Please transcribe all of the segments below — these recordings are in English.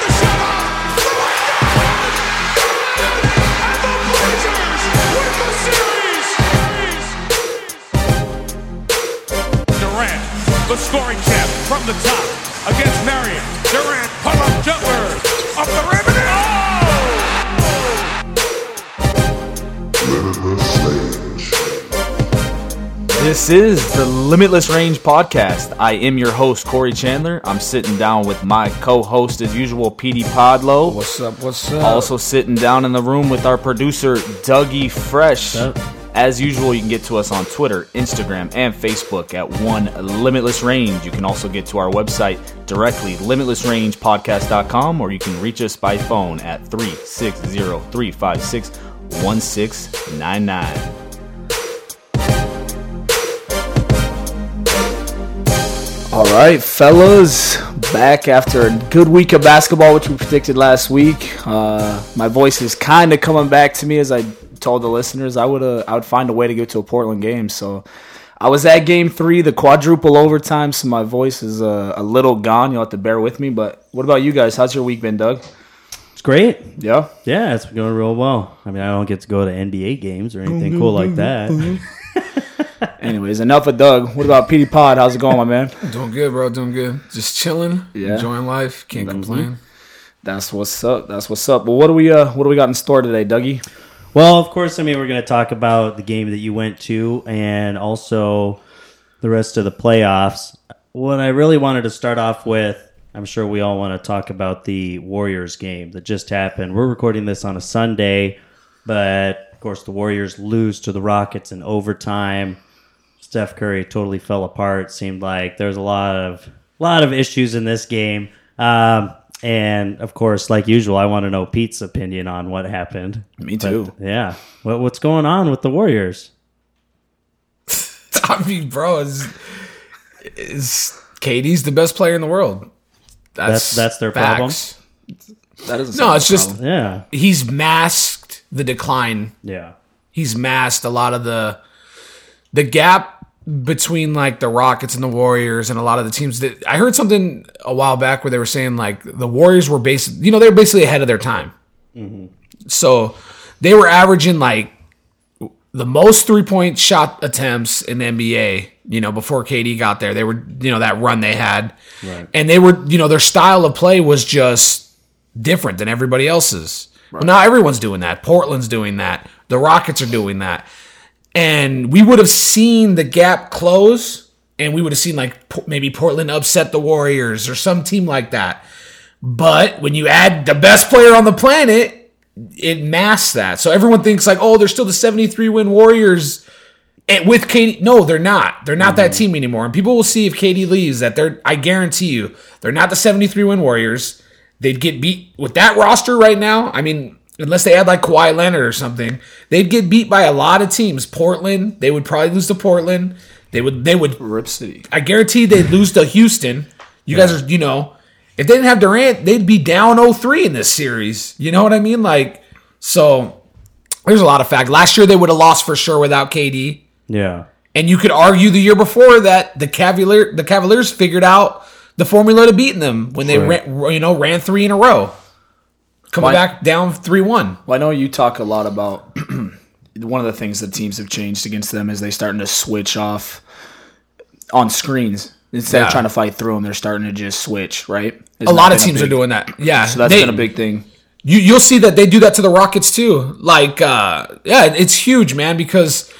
the shot off. And the Blazers win the series. Durant, the scoring champ from the top This is the Limitless Range podcast. I am your host, Corey Chandler. I'm sitting down with my co host, as usual, PD Podlow. What's up? What's up? Also sitting down in the room with our producer, Dougie Fresh. As usual, you can get to us on Twitter, Instagram, and Facebook at One Limitless Range. You can also get to our website directly, limitlessrangepodcast.com, or you can reach us by phone at 360 356 1699. Right, fellas, back after a good week of basketball, which we predicted last week. Uh, my voice is kind of coming back to me, as I told the listeners. I would uh, I would find a way to get to a Portland game. So I was at Game Three, the quadruple overtime, so my voice is uh, a little gone. You'll have to bear with me. But what about you guys? How's your week been, Doug? It's great. Yeah, Yeah, it's going real well. I mean, I don't get to go to NBA games or anything cool like that. Anyways, enough of Doug. What about PD Pod? How's it going, my man? Doing good, bro. Doing good. Just chilling. Yeah. Enjoying life. Can't complain. That's what's up. That's what's up. Well, what do we uh, what do we got in store today, Dougie? Well, of course, I mean, we're going to talk about the game that you went to and also the rest of the playoffs. What I really wanted to start off with, I'm sure we all want to talk about the Warriors game that just happened. We're recording this on a Sunday, but of course, the Warriors lose to the Rockets in overtime. Steph Curry totally fell apart. Seemed like there's a lot of lot of issues in this game. Um, and of course, like usual, I want to know Pete's opinion on what happened. Me But, too. yeah. What, what's going on with the Warriors? I mean, bro, is is KD's the best player in the world? That's- that's their problem? That is No, it's just Yeah. he's masked the decline. Yeah. He's masked a lot of the the gap between like the Rockets and the Warriors and a lot of the teams that I heard something a while back where they were saying like the Warriors were basically you know they were basically ahead of their time. Mm-hmm. So they were averaging like the most three point shot attempts in the NBA. You know before KD got there, they were you know that run they had, Right. and they were you know their style of play was just different than everybody else's. Well, now everyone's doing that. Portland's doing that. The Rockets are doing that and we would have seen the gap close and we would have seen like maybe Portland upset the Warriors or some team like that. But when you add the best player on the planet, it masks that. So everyone thinks like, oh, they're still the 73 win Warriors and with KD. No, they're not. They're not that mm-hmm. team anymore. And people will see if KD leaves that they're, I guarantee you, they're not the 73 win Warriors. They'd get beat with that roster right now. I mean, unless they had like Kawhi Leonard or something, they'd get beat by a lot of teams. Portland, they would probably lose to Portland. They would, they would, Rip City. I guarantee they'd lose to Houston. You guys are, you know, if they didn't have Durant, they'd be down 0-3 in this series. You know what I mean? Like, so there's a lot of fact. Last year they would have lost for sure without KD. Yeah. And you could argue the year before that the Cavalier the Cavaliers figured out the formula to beating them when they Right. ran, you know ran three in a row, coming Why- back down three one. Well, I know you talk a lot about one of the things that teams have changed against them is they starting to switch off on screens instead Yeah. of trying to fight through them. They're starting to just switch, right? A lot of teams big- are doing that. Yeah, So that's They- been a big thing. You you'll see that they do that to the Rockets too. Like uh yeah, it's huge, man, because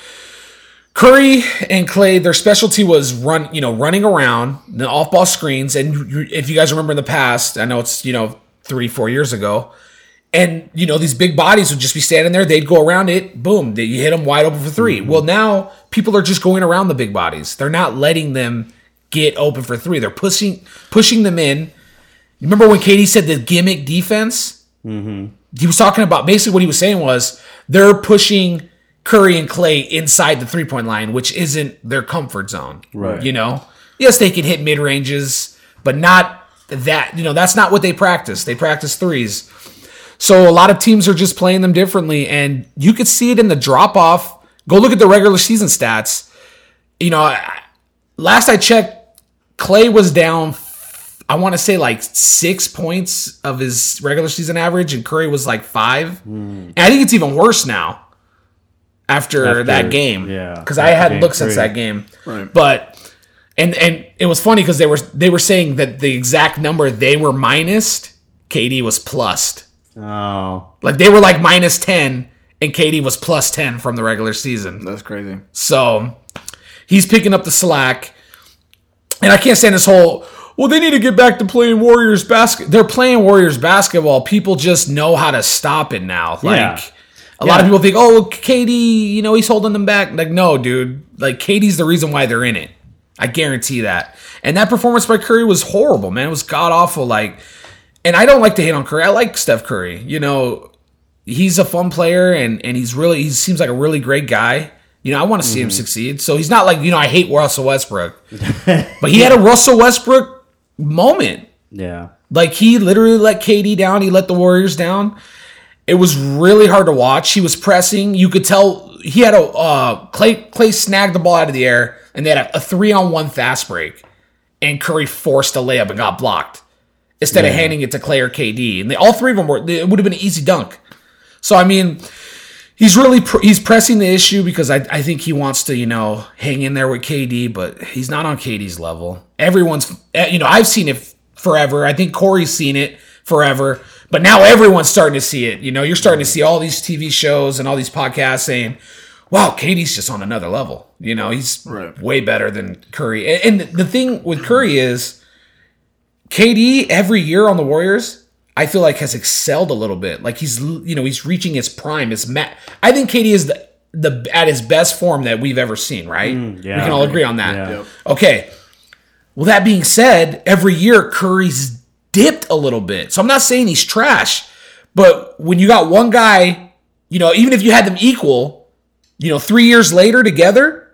Curry and Clay, their specialty was run, you know, running around the off-ball screens. And if you guys remember in the past, I know it's you know three, four years ago, and you know these big bodies would just be standing there. They'd go around it, boom, they, you hit them wide open for 3 mm-hmm. Well, now people are just going around the big bodies. They're not letting them get open for three. They're pushing pushing them in. Remember when KD said the gimmick defense? Mm-hmm. he was talking about basically what he was saying was they're pushing Curry and Clay inside the three point line, which isn't their comfort zone. Right. You know, yes, they can hit mid ranges, but not that. You know, that's not what they practice. They practice threes. So a lot of teams are just playing them differently, and you could see it in the drop off. Go look at the regular season stats. You know, last I checked, Clay was down. I want to say like six points of his regular season average, and Curry was like five. And I think it's even worse now after, After- that game. yeah, because I hadn't looked since that game. Right. But and and it was funny because they were they were saying that the exact number they were minus, KD was plus. Oh, Like they were like minus ten, and KD was plus ten from the regular season. That's crazy. So he's picking up the slack. And I can't stand this whole, well, they need to get back to playing Warriors basketball. They're playing Warriors basketball. People just know how to stop it now. Like, Yeah. a lot of people think, oh, KD, you know, he's holding them back. Like, no, dude. Like, KD's the reason why they're in it. I guarantee that. And that performance by Curry was horrible, man. It was god awful. Like, and I don't like to hate on Curry. I like Steph Curry. You know, he's a fun player and and he's really he seems like a really great guy. You know, I want to see him succeed. So he's not like you know I hate Russell Westbrook, but he had a Russell Westbrook moment. yeah. Like he literally let KD down. He let the Warriors down. It was really hard to watch. He was pressing. You could tell he had a uh, Clay. Clay snagged the ball out of the air, and they had a, a three on one fast break, and Curry forced a layup and got blocked instead of handing it to Clay or KD. And they, all three of them were. It would have been an easy dunk. So I mean, he's really pr- he's pressing the issue because I I think he wants to you know hang in there with KD, but he's not on KD's level. Everyone's eh, you know I've seen it forever. I think Corey's seen it forever, but now everyone's starting to see it. You know, you're starting to see all these TV shows and all these podcasts saying. Wow, KD's just on another level. You know, he's Right. way better than Curry. And and the thing with Curry is KD every year on the Warriors, I feel like has excelled a little bit. Like he's you know he's reaching his prime. His ma- I think KD is the the at his best form that we've ever seen. Right? Mm, yeah. we can all agree on that. Yeah. Yep. Okay. Well, that being said, every year Curry's dipped a little bit. So I'm not saying he's trash, but when you got one guy, you know, even if you had them equal, you know, three years later together,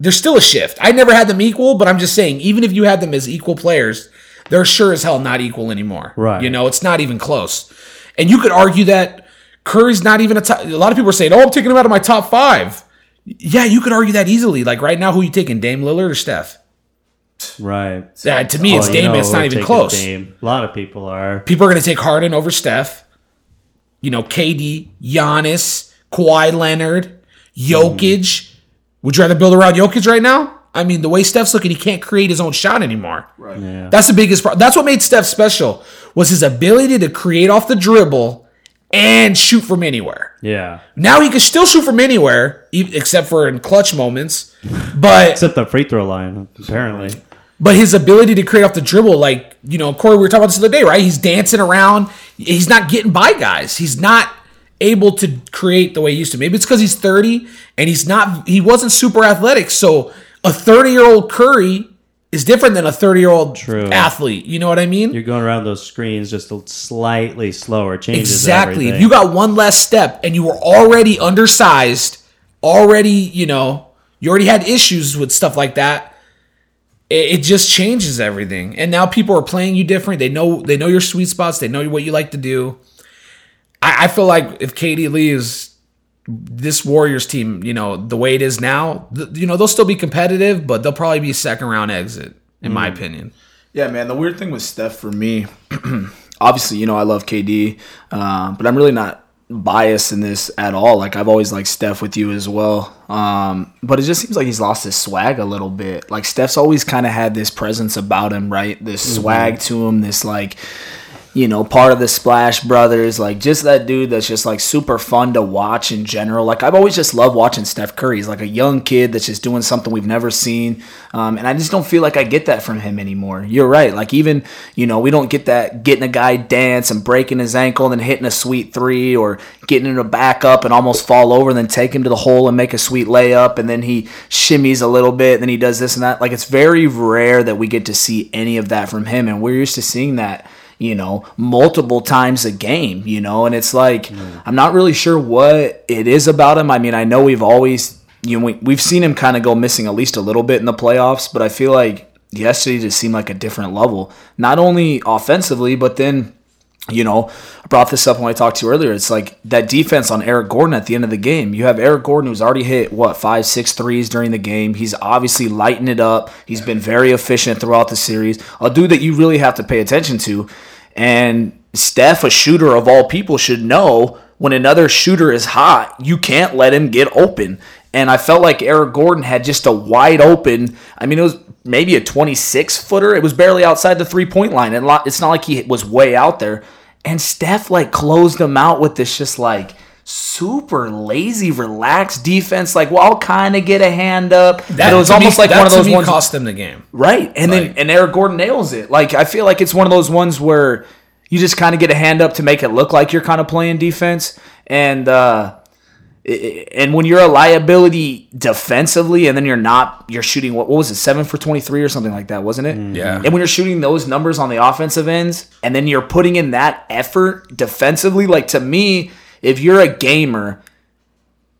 there's still a shift. I never had them equal, but I'm just saying, even if you had them as equal players, they're sure as hell not equal anymore. Right. You know, it's not even close. And you could argue that Curry's not even a top. A lot of people are saying, "Oh, I'm taking him out of my top five. Yeah, you could argue that easily. Like right now, who you taking, Dame Lillard or Steph? Right. Yeah, to me, oh, it's Well, you Dame. know it's not even close. Dame. A lot of people are. People are going to take Harden over Steph. You know, KD, Giannis, Kawhi Leonard, Jokic. Would you rather build around Jokic right now? I mean, the way Steph's looking, he can't create his own shot anymore. Right. Yeah. That's the biggest problem. That's what made Steph special was his ability to create off the dribble and shoot from anywhere. Yeah. Now he can still shoot from anywhere, except for in clutch moments. But Except the free throw line, apparently. but his ability to create off the dribble, like you know, Corey, we were talking about this the other day, right? He's dancing around. He's not getting by guys. He's not able to create the way he used to. Maybe it's because he's 30 and he's not. He wasn't super athletic. So a 30 year old Curry is different than a 30 year old athlete. You know what I mean? You're going around those screens just a slightly slower. Changes Exactly. If you got one less step and you were already undersized, already, you know, you already had issues with stuff like that, it, it just changes everything. And now people are playing you different. They know they know your sweet spots. They know what you like to do. I, I feel like if KD leaves this Warriors team, you know, the way it is now, th- you know, they'll still be competitive, but they'll probably be second round exit, in my opinion. Yeah, man. The weird thing with Steph for me, obviously, you know, I love KD, um, but I'm really not biased in this at all. Like I've always liked Steph with you as well. Um, but it just seems like he's lost his swag a little bit. Like Steph's always kind of had this presence about him, right? This swag to him, this like you know, part of the Splash Brothers, like just that dude that's just like super fun to watch in general. Like I've always just loved watching Steph Curry. He's like a young kid that's just doing something we've never seen, um, and I just don't feel like I get that from him anymore. You're right. Like even you know we don't get that getting a guy dance and breaking his ankle and then hitting a sweet three or getting him to back up and almost fall over and then take him to the hole and make a sweet layup and then he shimmies a little bit and then he does this and that. Like it's very rare that we get to see any of that from him, and we're used to seeing that you know, multiple times a game, you know, and it's like mm. I'm not really sure what it is about him. I mean, I know we've always you know we, we've seen him kind of go missing at least a little bit in the playoffs, but I feel like yesterday just seemed like a different level, not only offensively, but then you know, I brought this up when I talked to you earlier. It's like that defense on Eric Gordon at the end of the game. You have Eric Gordon who's already hit what five, six threes during the game. He's obviously lighting it up. He's been very efficient throughout the series. A dude that you really have to pay attention to. And Steph, a shooter of all people, should know when another shooter is hot, you can't let him get open. And I felt like Eric Gordon had just a wide open. I mean, it was maybe a 26 footer. It was barely outside the three point line. And it's not like he was way out there. And Steph like closed him out with this just like super lazy, relaxed defense. Like, well, I'll kind of get a hand up. That it was almost me- like one of those ones. cost them the game. Right. And then and Eric Gordon nails it. Like I feel like it's one of those ones where you just kind of get a hand up to make it look like you're kind of playing defense and uh and when you're a liability defensively and then you're not you're shooting what, what was it 7 for 23 or something like that wasn't it mm-hmm. Yeah. and when you're shooting those numbers on the offensive ends and then you're putting in that effort defensively like to me if you're a gamer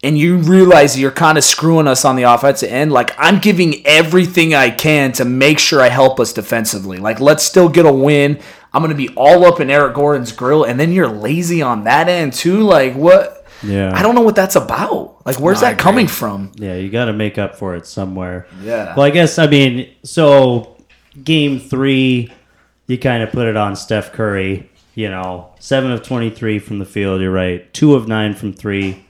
and you realize you're kind of screwing us on the offensive end, like I'm giving everything I can to make sure I help us defensively. Like let's still get a win. I'm gonna be all up in Eric Gordon's grill, and then you're lazy on that end too. Like what? Yeah. I don't know what that's about. Like where's No, that coming from? Yeah, you got to make up for it somewhere. Yeah. Well, I guess I mean, so game three, you kind of put it on Steph Curry. You know, seven of twenty-three from the field. You're right. Two of nine from three.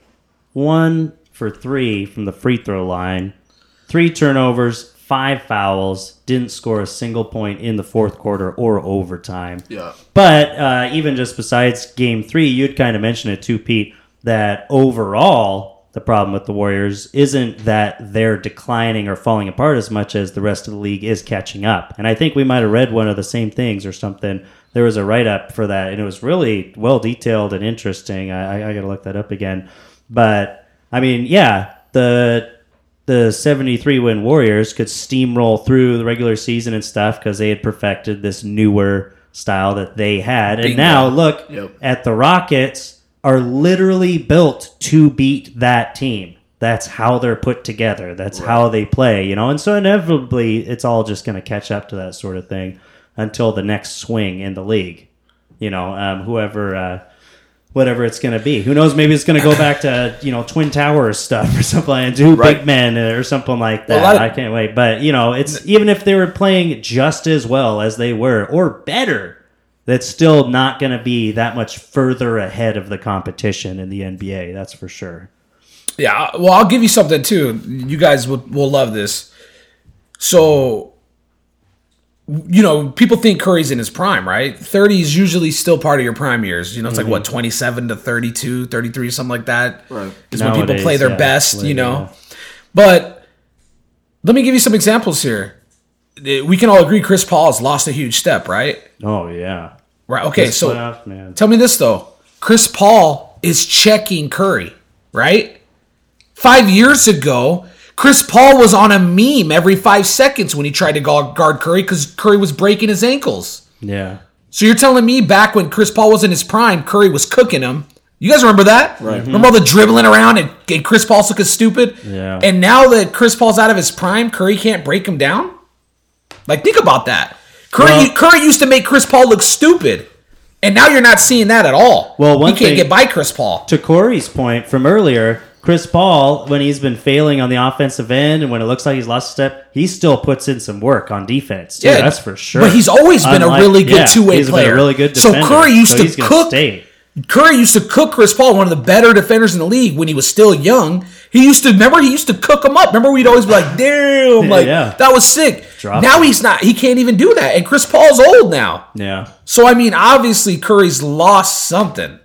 One for three from the free throw line. Three turnovers. Five fouls. Didn't score a single point in the fourth quarter or overtime. Yeah. But uh, even just besides game three, you'd kind of mention it too, Pete, that overall, the problem with the Warriors isn't that they're declining or falling apart as much as the rest of the league is catching up. And I think we might have read one of the same things or something. There was a write up for that, and it was really well detailed and interesting. I, I, got to look that up again. But, I mean, yeah, the the 73 win Warriors could steamroll through the regular season and stuff because they had perfected this newer style that they had. And Bingo. now look Yep. at the Rockets are literally built to beat that team. That's how they're put together. That's how they play, you know? And so inevitably it's all just going to catch up to that sort of thing until the next swing in the league. You know, um, whoever uh, whatever it's going to be. Who knows? Maybe it's going to go back to you know Twin Towers stuff or something, like do Right. big men or something like that. Well, I can't wait. But you know, it's even if they were playing just as well as they were or better, that's still not going to be that much further ahead of the competition in the NBA. That's for sure. Yeah, well, I'll give you something too. You guys will, will love this. So, you know, people think Curry's in his prime, right? 30 is usually still part of your prime years. You know, it's like what, mm-hmm. 27 to 32, 33, something like that. Right. Is when people play their yeah, best, you know. yeah. But let me give you some examples here. We can all agree Chris Paul has lost a huge step, right? Oh yeah. Right. Okay, This so playoff. Tell me this though. Chris Paul is checking Curry, right? Five years ago, Chris Paul was on a meme every five seconds when he tried to guard Curry because Curry was breaking his ankles. Yeah. So you're telling me back when Chris Paul was in his prime, Curry was cooking him. You guys remember that? Right. Mm-hmm. Remember all the dribbling around and, and Chris Paul's looking stupid? Yeah. And now that Chris Paul's out of his prime, Curry can't break him down? Like, think about that. Curry, Well- Curry used to make Chris Paul look stupid. And now you're not seeing that at all. Well, one he can't thing- get by Chris Paul. to Corey's point from earlier, Chris Paul, when he's been failing on the offensive end and when it looks like he's lost a step, he still puts in some work on defense. Too. Yeah, that's for sure. but he's always been a really good yeah, he's been player. a really good So defender. Curry used to gonna cook- Stay. Curry used to cook Chris Paul, one of the better defenders in the league, when he was still young. He used to remember he used to cook him up. Remember we'd always be like, "Damn, like Yeah. that was sick." Drop now him. he's not. He can't even do that. And Chris Paul's old now. Yeah. So I mean, obviously Curry's lost something.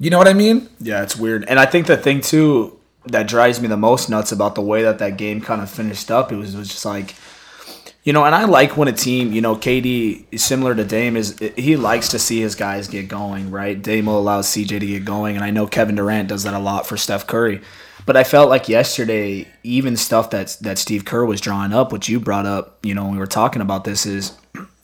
You know what I mean? Yeah, it's weird. And I think the thing too that drives me the most nuts about the way that that game kind of finished up, it was, it was just like, you know, and I like when a team, you know, KD is similar to Dame is he likes to see his guys get going, right? Dame will allow CJ to get going, and I know Kevin Durant does that a lot for Steph Curry. But I felt like yesterday, even stuff that that Steve Kerr was drawing up, which you brought up, you know, when we were talking about this, is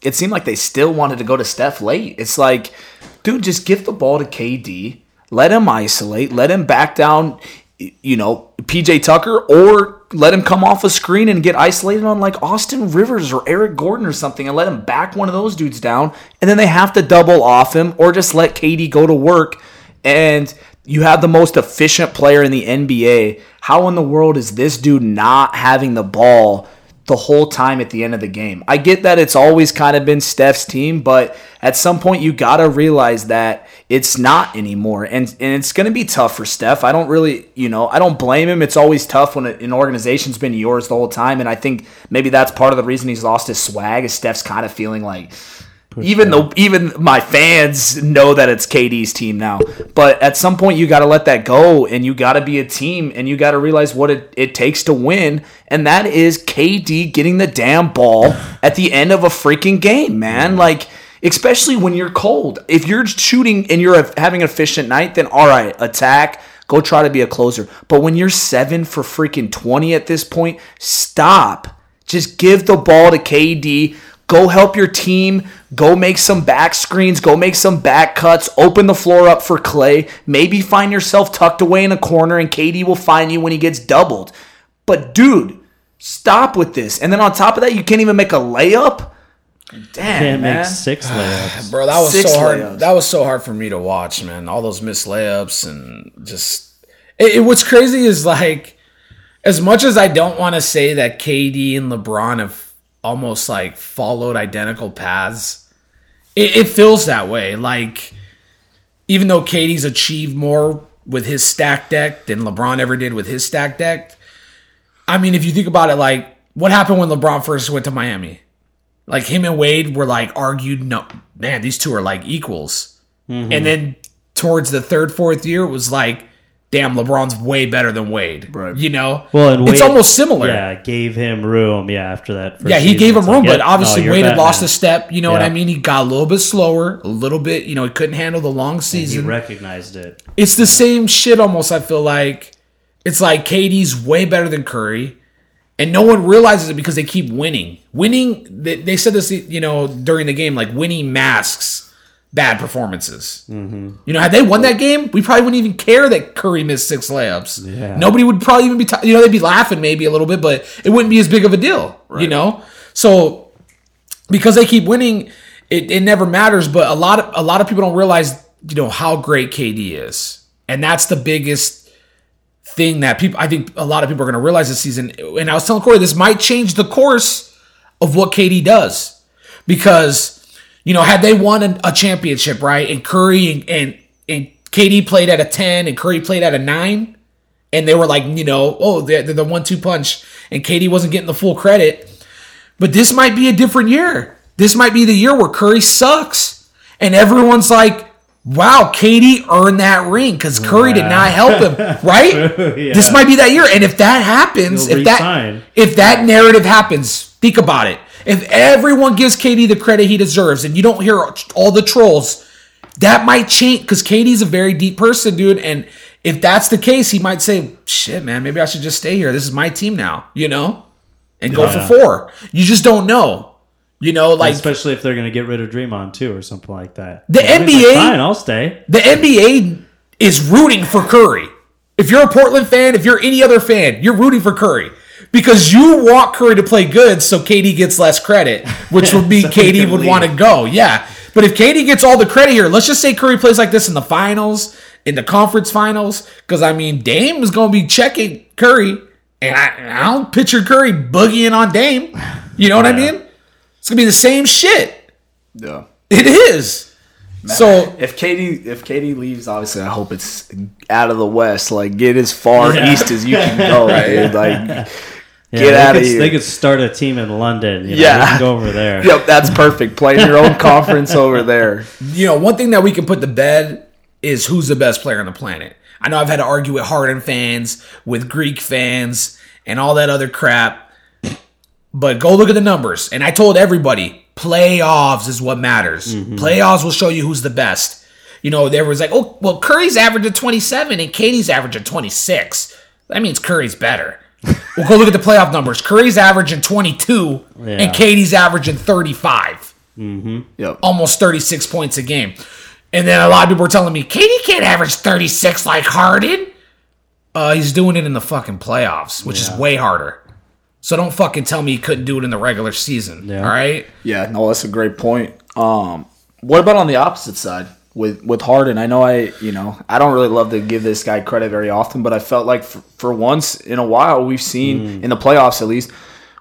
it seemed like they still wanted to go to Steph late. It's like, dude, just give the ball to KD. Let him isolate. Let him back down. you know, PJ Tucker or let him come off a screen and get isolated on like Austin Rivers or Eric Gordon or something and let him back one of those dudes down. And then they have to double off him or just let KD go to work. And you have the most efficient player in the NBA. How in the world is this dude not having the ball the whole time at the end of the game? I get that it's always kind of been Steph's team, but at some point you got to realize that it's not anymore. And, and it's going to be tough for Steph. I don't really, you know, I don't blame him. It's always tough when an organization's been yours the whole time. And I think maybe that's part of the reason he's lost his swag is Steph's kind of feeling like, even though even my fans know that it's KD's team now. But at some point you got to let that go and you got to be a team and you got to realize what it, it takes to win and that is KD getting the damn ball at the end of a freaking game, man. Like especially when you're cold. If you're shooting and you're having an efficient night, then all right, attack, go try to be a closer. But when you're 7 for freaking 20 at this point, stop. Just give the ball to KD Go help your team. Go make some back screens. Go make some back cuts. Open the floor up for Clay. Maybe find yourself tucked away in a corner and KD will find you when he gets doubled. But dude, stop with this. And then on top of that, you can't even make a layup. Damn, Can't man. make six layups. Bro, that was Six so hard. layups. That was so hard for me to watch, man. All those missed layups and just it, it- what's crazy is like as much as I don't want to say that KD and LeBron have almost like followed identical paths, it, it feels that way. Like even though KD's achieved more with his stack deck than LeBron ever did with his stack deck, I mean, if you think about it, like what happened when LeBron first went to Miami? Like him and Wade were like argued. No, man, these two are like equals. Mm-hmm. And then towards the third, fourth year, it was like, damn, LeBron's way better than Wade. Right. You know, Well, and it's almost similar. Yeah, gave him room. Yeah, after that. First Yeah, he season, gave him room, like, but obviously no, you're Wade had Batman. lost a step. You know what I mean? He got a little bit slower, a little bit. You know, he couldn't handle the long season. He recognized it. it's the same shit almost. I feel like it's like KD's way better than Curry, and no one realizes it because they keep winning. Winning, they, they said this, you know, during the game, like winning masks bad performances. Mm-hmm. You know, had they won that game, we probably wouldn't even care that Curry missed six layups. Yeah. Nobody would probably even be, t- you know, they'd be laughing maybe a little bit, but it wouldn't be as big of a deal. You know, so because they keep winning, it, it never matters. But a lot of a lot of people don't realize, you know, how great KD is, and that's the biggest thing that people. I think a lot of people are going to realize this season. And I was telling Corey, this might change the course of what KD does because you know had they won a, a championship, right, and Curry and, and and KD played at a ten and Curry played at a nine and they were like, you know, oh, they're, they're the one-two punch, and KD wasn't getting the full credit. But this might be a different year. This might be the year where Curry sucks, and everyone's like, "Wow, KD earned that ring because Curry did not help him." Right? This might be that year, and if that happens, He'll if that if that narrative happens, think about it. If everyone gives KD the credit he deserves, and you don't hear all the trolls, that might change because KD's a very deep person, dude. And if that's the case, he might say, "Shit, man, maybe I should just stay here. This is my team now," you know, and go Yeah. for four. You just don't know, you know. Like Especially if they're going to get rid of Draymond too, or something like that. The He's like, NBA Fine, I'll stay. the NBA is rooting for Curry. If you're a Portland fan, if you're any other fan, you're rooting for Curry because you want Curry to play good, so KD gets less credit, which would be So KD would leave. want to go. Yeah, but if KD gets all the credit here, let's just say Curry plays like this in the finals, in the conference finals, because I mean Dame is going to be checking Curry, and I, I don't picture Curry boogieing on Dame. You know what I mean? It's gonna be the same shit. Yeah. It is. So If KD if KD leaves, obviously I hope it's out of the West. Like get as far Yeah. east as you can go. Like Yeah, get they out of could- here. They could start a team in London. You know, Yeah. they can go over there. Yep, that's perfect. Play in your own conference over there. you know, one thing that we can put to bed is who's the best player on the planet. I know I've had to argue with Harden fans, with Greek fans, and all that other crap. But go look at the numbers. And I told everybody, playoffs is what matters. Mm-hmm. Playoffs will show you who's the best. You know, there was like, oh, well, Curry's average of 27 and KD's average of 26. That means Curry's better. well, go look at the playoff numbers. Curry's averaging 22 Yeah. and KD's averaging 35 Yep. almost 36 points a game. And then a lot of people were telling me, KD can't average 36 like Harden. Uh, he's doing it in the fucking playoffs, which is way harder. So don't fucking tell me he couldn't do it in the regular season. Yeah. All right. Yeah, no, that's a great point. Um, what about on the opposite side with with Harden? I know I, you know, I don't really love to give this guy credit very often, but I felt like for, for once in a while we've seen mm. in the playoffs at least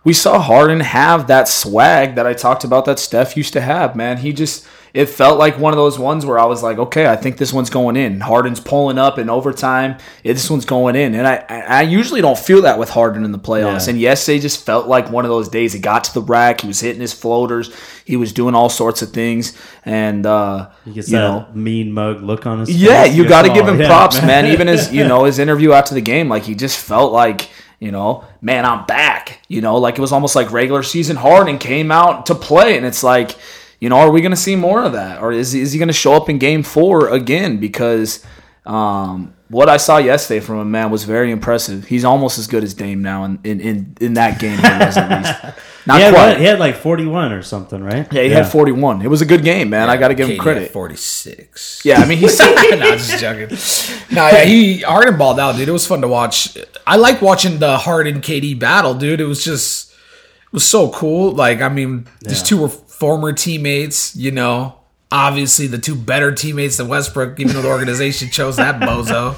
we saw Harden have that swag that I talked about that Steph used to have. Man, he just it felt like one of those ones where I was like, okay, I think this one's going in. Harden's pulling up in overtime. Yeah, this one's going in, and I I usually don't feel that with Harden in the playoffs. Yeah. And yesterday just felt like one of those days. He got to the rack, he was hitting his floaters, he was doing all sorts of things, and uh, you that know, mean mug look on his face. yeah, you got to Oh, give him yeah, props, man. Even his, you know, his interview after the game, like he just felt like, you know, man, I'm back. You know, like it was almost like regular season Harden came out to play, and it's like, you know, are we going to see more of that, or is is he going to show up in Game Four again? Because um, what I saw yesterday from him, man, was very impressive. He's almost as good as Dame now in in in, in that game. He was at least not He had, quite. he had like 41 or something, right? yeah, he had 41. It was a good game, man. I got to give him credit. 46. Yeah, I mean, he's no, just joking. No, yeah, he Harden balled out, dude. It was fun to watch. I like watching the Harden KD battle, dude. It was just it was so cool. Like, I mean, these two were former teammates, you know. Obviously, the two better teammates than Westbrook, even though the organization chose that bozo.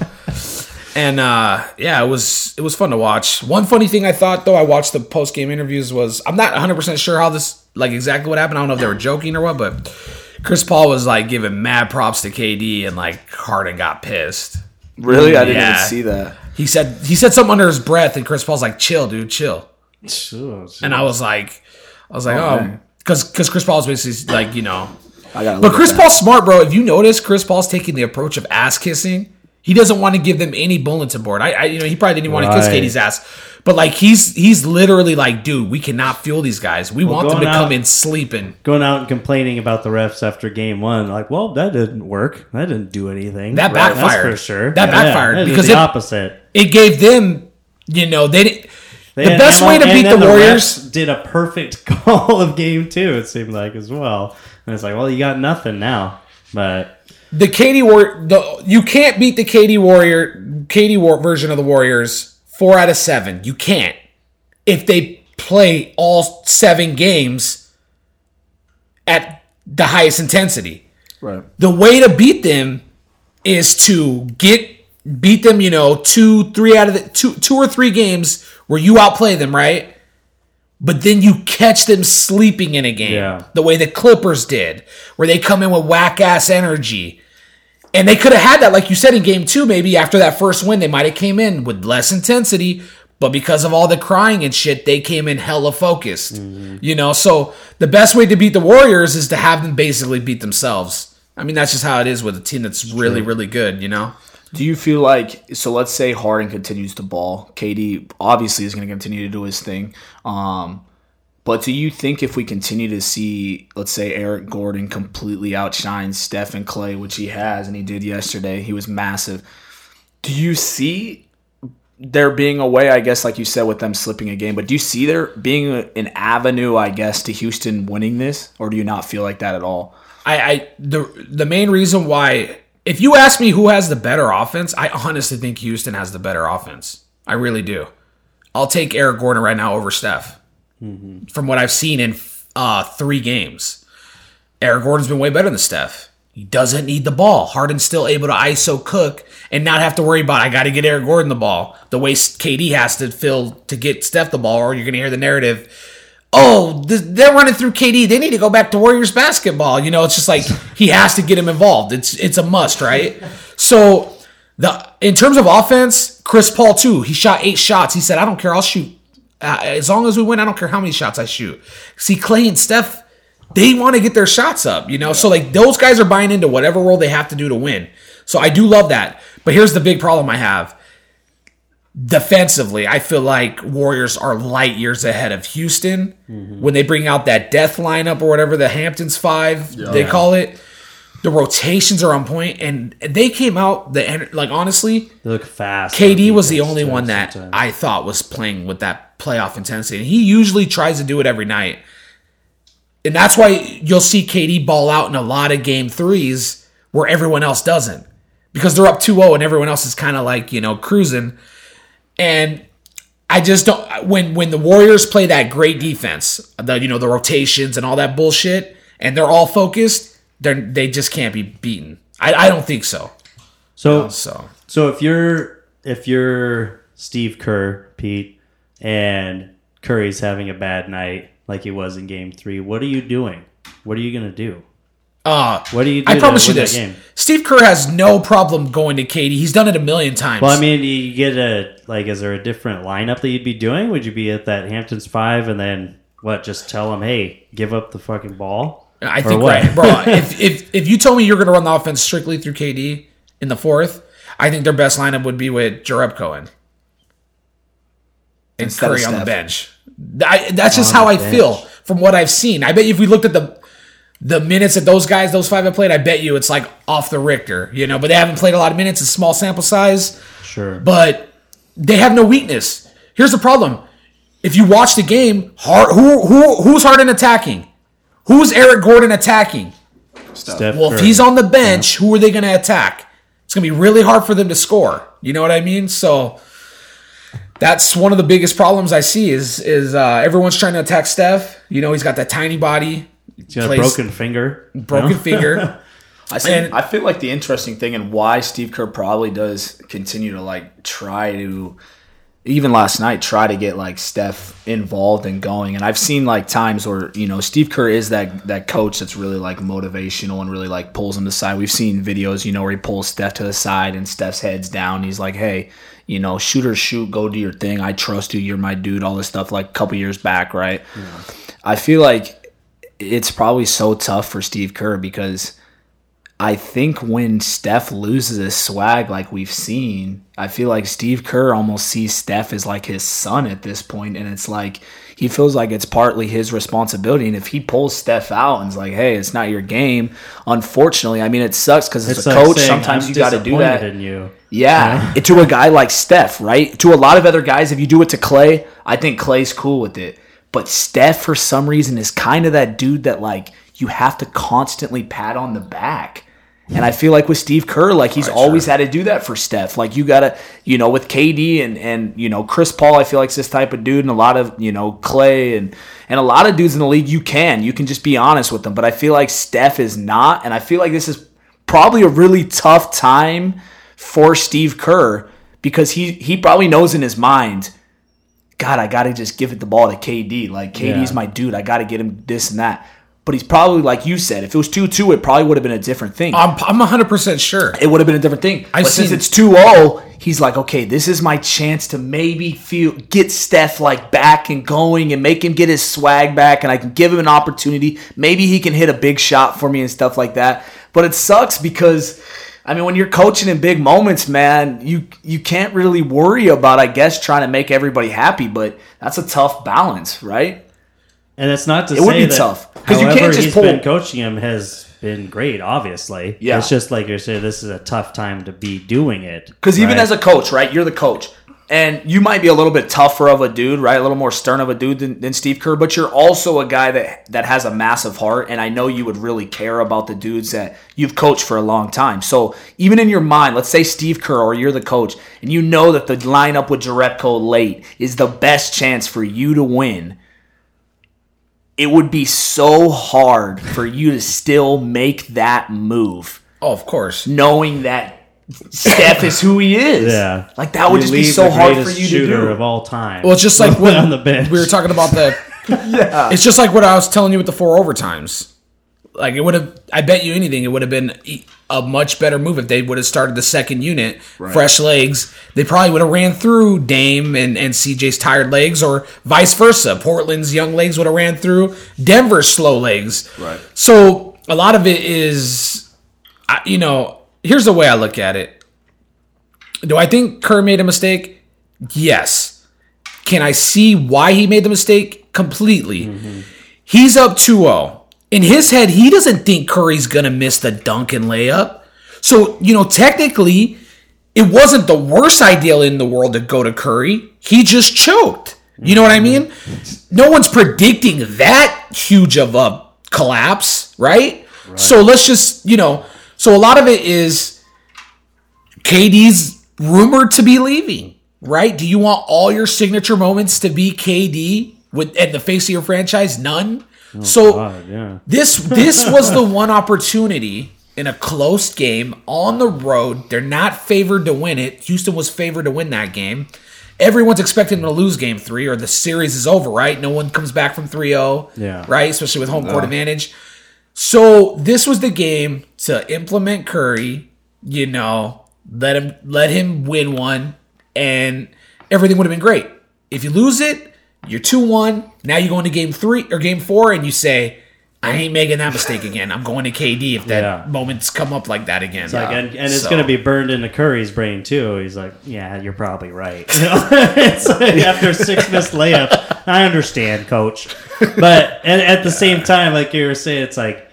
And uh, yeah, it was it was fun to watch. One funny thing I thought though, I watched the post game interviews was I'm not 100 percent sure how this like exactly what happened. I don't know if they were joking or what, but Chris Paul was like giving mad props to KD, and like Harden got pissed. really, I didn't Yeah. even see that. He said he said something under his breath, and Chris Paul's like, "Chill, dude, chill." Oh, And I was like, I was like, Oh, oh, man. Because because Chris Paul's basically like you know, I got. but Chris Paul's smart, bro. If you notice, Chris Paul's taking the approach of ass kissing. He doesn't want to give them any bulletin board. I, I you know, he probably didn't want to kiss KD's ass, but like he's he's literally like, dude, we cannot fuel these guys. We want them to going come in sleeping. going out and complaining about the refs after game one. Like, well, that didn't work. That didn't do anything. That That's backfired. for sure. That backfired that because the it- opposite. It gave them, you know, they didn't. They the had- best and way to then- beat and the Warriors. refs did a perfect call of game two. It seemed like as well. And it's like, well, you got nothing now. But the KD War the you can't beat the KD Warrior KD War version of the Warriors four out of seven. You can't if they play all seven games at the highest intensity. Right. The way to beat them is to get beat them, you know, two, three out of the two two or three games where you outplay them, right? But then you catch them sleeping in a game. Yeah. The way the Clippers did, where they come in with whack ass energy. And they could have had that, like you said, in game two, maybe after that first win, they might have came in with less intensity, but because of all the crying and shit, they came in hella focused. You know, so the best way to beat the Warriors is to have them basically beat themselves. I mean, that's just how it is with a team that's really, really good, you know? Do you feel like so? Let's say Harden continues to ball. KD obviously is going to continue to do his thing. Um, but do you think if we continue to see, let's say Eric Gordon completely outshine Steph and Clay, which he has and he did yesterday, he was massive. Do you see there being a way? I guess, like you said, with them slipping a game. But do you see there being an avenue? I guess to Houston winning this, or do you not feel like that at all? I, I the the main reason why if you ask me who has the better offense, I honestly think Houston has the better offense. I really do. I'll take Eric Gordon right now over Steph. From what I've seen in uh, three games, Eric Gordon's been way better than Steph. He doesn't need the ball. Harden's still able to ISO cook and not have to worry about I got to get Eric Gordon the ball the way KD has to fill to get Steph the ball, or you're gonna hear the narrative oh, th- they're running through KD. They need to go back to Warriors basketball. You know, it's just like he has to get him involved. It's it's a must, right? So the in terms of offense, Chris Paul too. He shot eight shots. He said, "I don't care. I'll shoot uh, as long as we win. I don't care how many shots I shoot." See, Clay and Steph, they want to get their shots up. You know, so like those guys are buying into whatever role they have to do to win. So I do love that. But here's the big problem I have defensively, I feel like Warriors are light years ahead of Houston mm-hmm. when they bring out that death lineup or whatever the Hamptons five they call it. The rotations are on point, and they came out the like honestly, they look fast. KD was the only one that I thought was playing with that playoff intensity, and he usually tries to do it every night. And that's why you'll see KD ball out in a lot of game threes where everyone else doesn't. because they're up 2-0 and everyone else is kind of like, you know, cruising. And I just don't when when the Warriors play that great defense, the you know, the rotations and all that bullshit, and they're all focused, they they just can't be beaten. I, I don't think so. So So So if you're if you're Steve Kerr, Pete, and Curry's having a bad night like he was in Game Three, what are you doing? What are you gonna do? Uh What do you do I promise you this. game? Steve Kerr has no problem going to KD. He's done it a million times. Well, I mean, you get a like, is there a different lineup that you'd be doing? Would you be at that Hamptons five and then what? Just tell them, hey, give up the fucking ball. I think what? right, bro. if, if if you told me you're going to run the offense strictly through KD in the fourth, I think their best lineup would be with Jareb Cohen and Instead Curry on the bench. I, that's just On how I bench. feel from what I've seen. I bet you if we looked at the the minutes that those guys, those five have played, I bet you it's like off the Richter, you know. But they haven't played a lot of minutes. It's small sample size Sure. but they have no weakness. Here's the problem: if you watch the game, hard, who who who's Harden attacking? Who's Eric Gordon attacking? Steph Well, if he's on the bench, who are they going to attack? It's going to be really hard for them to score. You know what I mean? So that's one of the biggest problems I see is is uh, everyone's trying to attack Steph. You know, he's got that tiny body, he's got a plays- broken finger. broken finger. I see, And- I feel like the interesting thing and why Steve Kerr probably does continue to like try to even last night try to get like Steph involved and going. And I've seen like times where, you know, Steve Kerr is that that coach that's really like motivational and really like pulls him to the side. We've seen videos, you know, where he pulls Steph to the side and Steph's head's down. He's like, Hey, you know, shoot or shoot, go do your thing. I trust you, you're my dude, all this stuff like a couple years back, right? I feel like it's probably so tough for Steve Kerr because I think when Steph loses his swag like we've seen, I feel like Steve Kerr almost sees Steph as like his son at this point, and it's like he feels like it's partly his responsibility. And if he pulls Steph out and is like, "Hey, it's not your game," unfortunately, I mean, it sucks because as It's a like coach, saying, sometimes "I'm you got to do that. In you. Yeah, to a guy like Steph, right? To a lot of other guys, if you do it to Clay, I think Clay's cool with it. But Steph, for some reason, is kind of that dude that like you have to constantly pat on the back. And I feel like with Steve Kerr, like he's always had to do that for Steph. Like you gotta, you know, with KD and and you know Chris Paul, I feel like it's this type of dude, and a lot of you know Clay and and a lot of dudes in the league. You can you can just be honest with them. But I feel like Steph is not, and I feel like this is probably a really tough time for Steve Kerr because he he probably knows in his mind, God, I got to just give it the ball to KD. Like KD's Yeah. my dude. I got to get him this and that. But he's probably like you said, if it was two two, it probably would have been a different thing. I'm I'm 100 percent sure. it would have been a different thing. I've but since it's 2-0, he's like, okay, this is my chance to maybe feel get Steph like back and going and make him get his swag back, and I can give him an opportunity. Maybe he can hit a big shot for me and stuff like that. But it sucks because. I mean, when you're coaching in big moments, man, you you can't really worry about, I guess, trying to make everybody happy. But that's a tough balance, right? And it's not to say It say would be that tough, 'cause you can't just pull- been coaching him has been great. Obviously, Yeah. It's just like you're saying, this is a tough time to be doing it. Because even as a coach, right, you're the coach. And you might be a little bit tougher of a dude, right? A little more stern of a dude than, than Steve Kerr, but you're also a guy that that has a massive heart. And I know you would really care about the dudes that you've coached for a long time. So even in your mind, let's say Steve Kerr or you're the coach, and you know that the lineup with Jerebko late is the best chance for you to win. It would be so hard for you to still make that move Oh, of course. knowing that Steph is who he is. Yeah. Like that would You just be so the hard for you to do. of all time. Well, it's just like when on the bench. we were talking about the. yeah. It's just like what I was telling you with the four overtimes. Like it would have, I bet you anything, it would have been a much better move if they would have started the second unit, fresh legs. They probably would have ran through Dame and, and CJ's tired legs, or vice versa. Portland's young legs would have ran through Denver's slow legs. Right. So a lot of it is, you know, here's the way I look at it. Do I think Kerr made a mistake? Yes. Can I see why he made the mistake? Completely. He's up 2 0. In his head, he doesn't think Curry's going to miss the dunk and layup. So, you know, technically, it wasn't the worst idea in the world to go to Curry. He just choked. You know what I mean? No one's predicting that huge of a collapse, right? So let's just, you know, so a lot of it is KD's rumored to be leaving, right? Do you want all your signature moments to be KD with at the face of your franchise? None. Oh, so God, yeah. this this was the one opportunity in a close game on the road. They're not favored to win it. Houston was favored to win that game. Everyone's expecting them to lose game three or the series is over, right? No one comes back from 3 0. Yeah. Right? Especially with home court advantage. So this was the game to implement Curry, you know, let him let him win one, and everything would have been great. If you lose it, you're two one. Now you go into game three or game four, and you say, "I ain't making that mistake again. I'm going to KD if that Yeah. moments come up like that again." Like, and, and it's So- going to be burned into Curry's brain too. He's like, "Yeah, you're probably right." You know? it's like after six missed layups, I understand, Coach. But at, at the same time, like you were saying, it's like,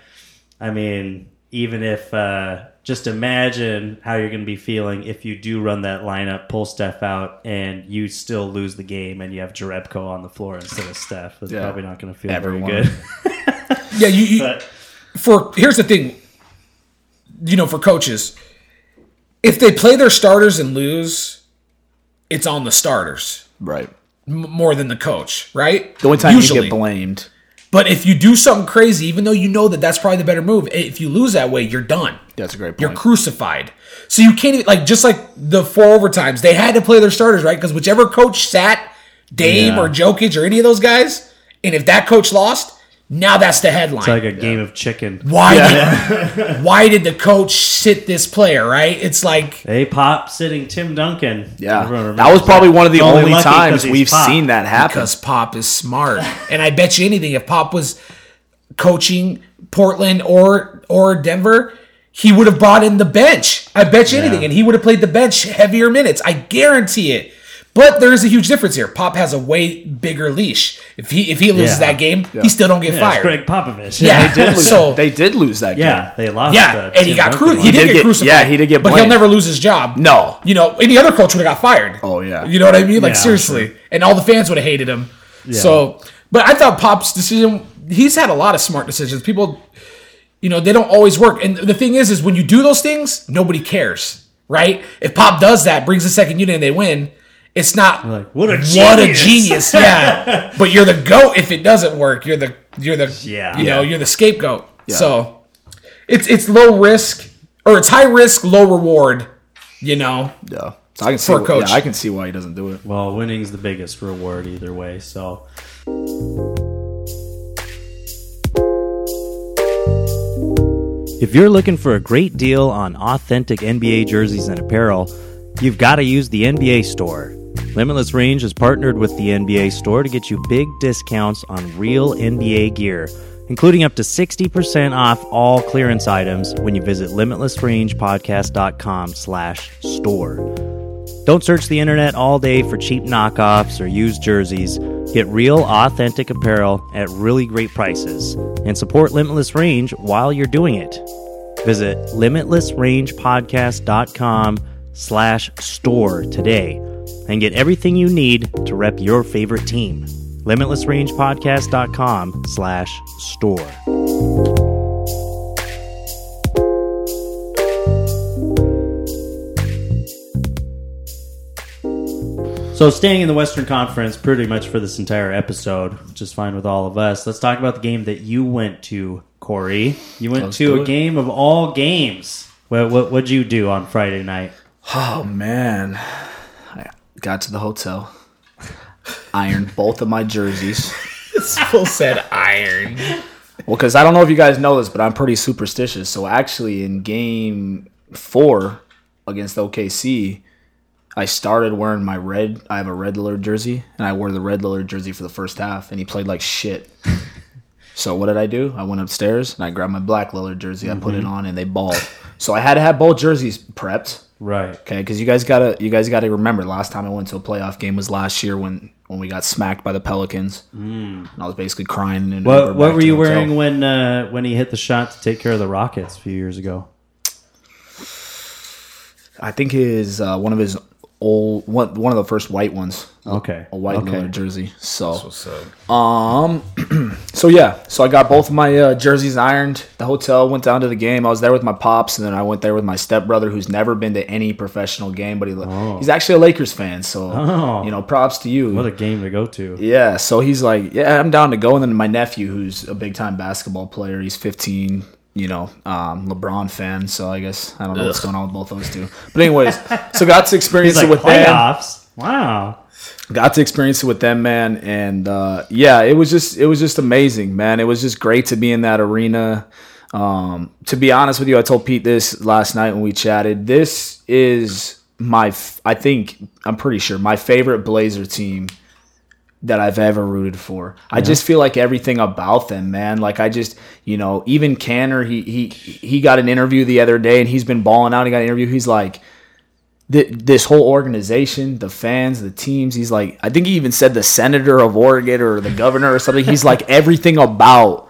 I mean, even if uh, just imagine how you're going to be feeling if you do run that lineup, pull Steph out, and you still lose the game, and you have Jerebko on the floor instead of Steph. It's Yeah. probably not going to feel Everyone. very good. yeah, you, you But for here's the thing you know for coaches if they play their starters and lose it's on the starters Right. m- more than the coach right The only time you get blamed. But if you do something crazy even though you know that that's probably the better move if you lose that way you're done That's a great point. you're crucified so you can't even like just like the four overtimes they had to play their starters right because whichever coach sat Dame Yeah. or Jokic or any of those guys and if that coach lost now that's the headline. It's like a game of chicken. why did, why did the coach sit this player right? It's like Hey, Pop sitting Tim Duncan. yeah. That was remembers probably one of the Only only, times we've Pop. seen that happen. because pop is smart. And i bet you anything if pop was coaching portland or or denver he would have brought in the bench. I bet you anything. And he would have played the bench heavier minutes. I guarantee it but there's a huge difference here pop has a way bigger leash if he if he loses Yeah. that game he still don't get Yeah, fired Gregg Popovich. Yeah. They did lose, So- they did lose that game. yeah, they lost. Yeah, the and he got Duncan cru- one. he did, did get, get- crucified. yeah, he did get but he'll never lose his job. No. you know, any other coach would have got fired. Oh, yeah. you know what I mean? Like Yeah, seriously, and all the fans would have hated him. Yeah. So, but I thought Pop's decision. He's had a lot of smart decisions. People, you know, they don't always work. And the thing is, is when you do those things, nobody cares, right? If Pop does that, brings the second unit, and they win. It's not like, what a what a genius. genius, yeah. but you're the goat if it doesn't work. You're the you're the Yeah. you know you're the scapegoat. So it's it's low risk or it's high risk, low reward. You know, Yeah. So I can see. For coach. Yeah, I can see why he doesn't do it. Well, winning's the biggest reward either way. So, if you're looking for a great deal on authentic NBA jerseys and apparel, you've got to use the NBA store. Limitless Range has partnered with the NBA store to get you big discounts on real NBA gear, including up to 60% off all clearance items when you visit limitlessrangepodcast.com slash store. Don't search the internet all day for cheap knockoffs or used jerseys. Get real, authentic apparel at really great prices and support Limitless Range while you're doing it. Visit limitlessrangepodcast.com slash store today and get everything you need to rep your favorite team. limitlessrangepodcast.com slash store. So, staying in the Western Conference pretty much for this entire episode, which is fine with all of us. Let's talk about the game that you went to, Corey. You went Let's to a it. game of all games. What what what'd you do on Friday night? Oh man, got to the hotel, ironed both of my jerseys. Full said iron. Well, because I don't know if you guys know this, but I'm pretty superstitious. So actually, in game four against OKC, I started wearing my red. I have a red Lillard jersey, and I wore the red Lillard jersey for the first half, and he played like shit. so what did I do? I went upstairs and I grabbed my black Lillard jersey. I put it mm-hmm. on, and they balled. So I had to have both jerseys prepped. Right. Okay, because you guys gotta you guys gotta remember. Last time I went to a playoff game was last year when when we got smacked by the Pelicans. Mm. And I was basically crying. And What what were you wearing when uh, when he hit the shot to take care of the Rockets a few years ago? I think his uh, one of his old one one of the first white ones. Okay. a white Okay. Lillard jersey. So, um, so so yeah, so I got both of my uh, jerseys ironed. The hotel went down to the game. I was there with my pops, and then I went there with my stepbrother, who's never been to any professional game, but he he's actually a Lakers fan. So Oh. you know, props to you. What a game to go to. Yeah, so he's like, yeah, I'm down to go. And then my nephew, who's a big time basketball player, he's 15, you know, um, LeBron fan. So I guess I don't know what's going on with both of those two. But anyways, so got to experience it with them. Wow. Got to experience it with them, man. And uh, yeah, it was just it was just amazing, man. It was just great to be in that arena. Um, to be honest with you, I told Pete this last night when we chatted. This is my, f- I think I'm pretty sure my favorite Blazer team that I've ever rooted for. I just feel like everything about them, man. Like I just, you know, even Kanter, he he he got an interview the other day and he's been balling out. He got an interview. He's like, th- this whole organization, the fans, the teams. He's like, I think he even said the senator of Oregon or the governor or something. He's like, everything about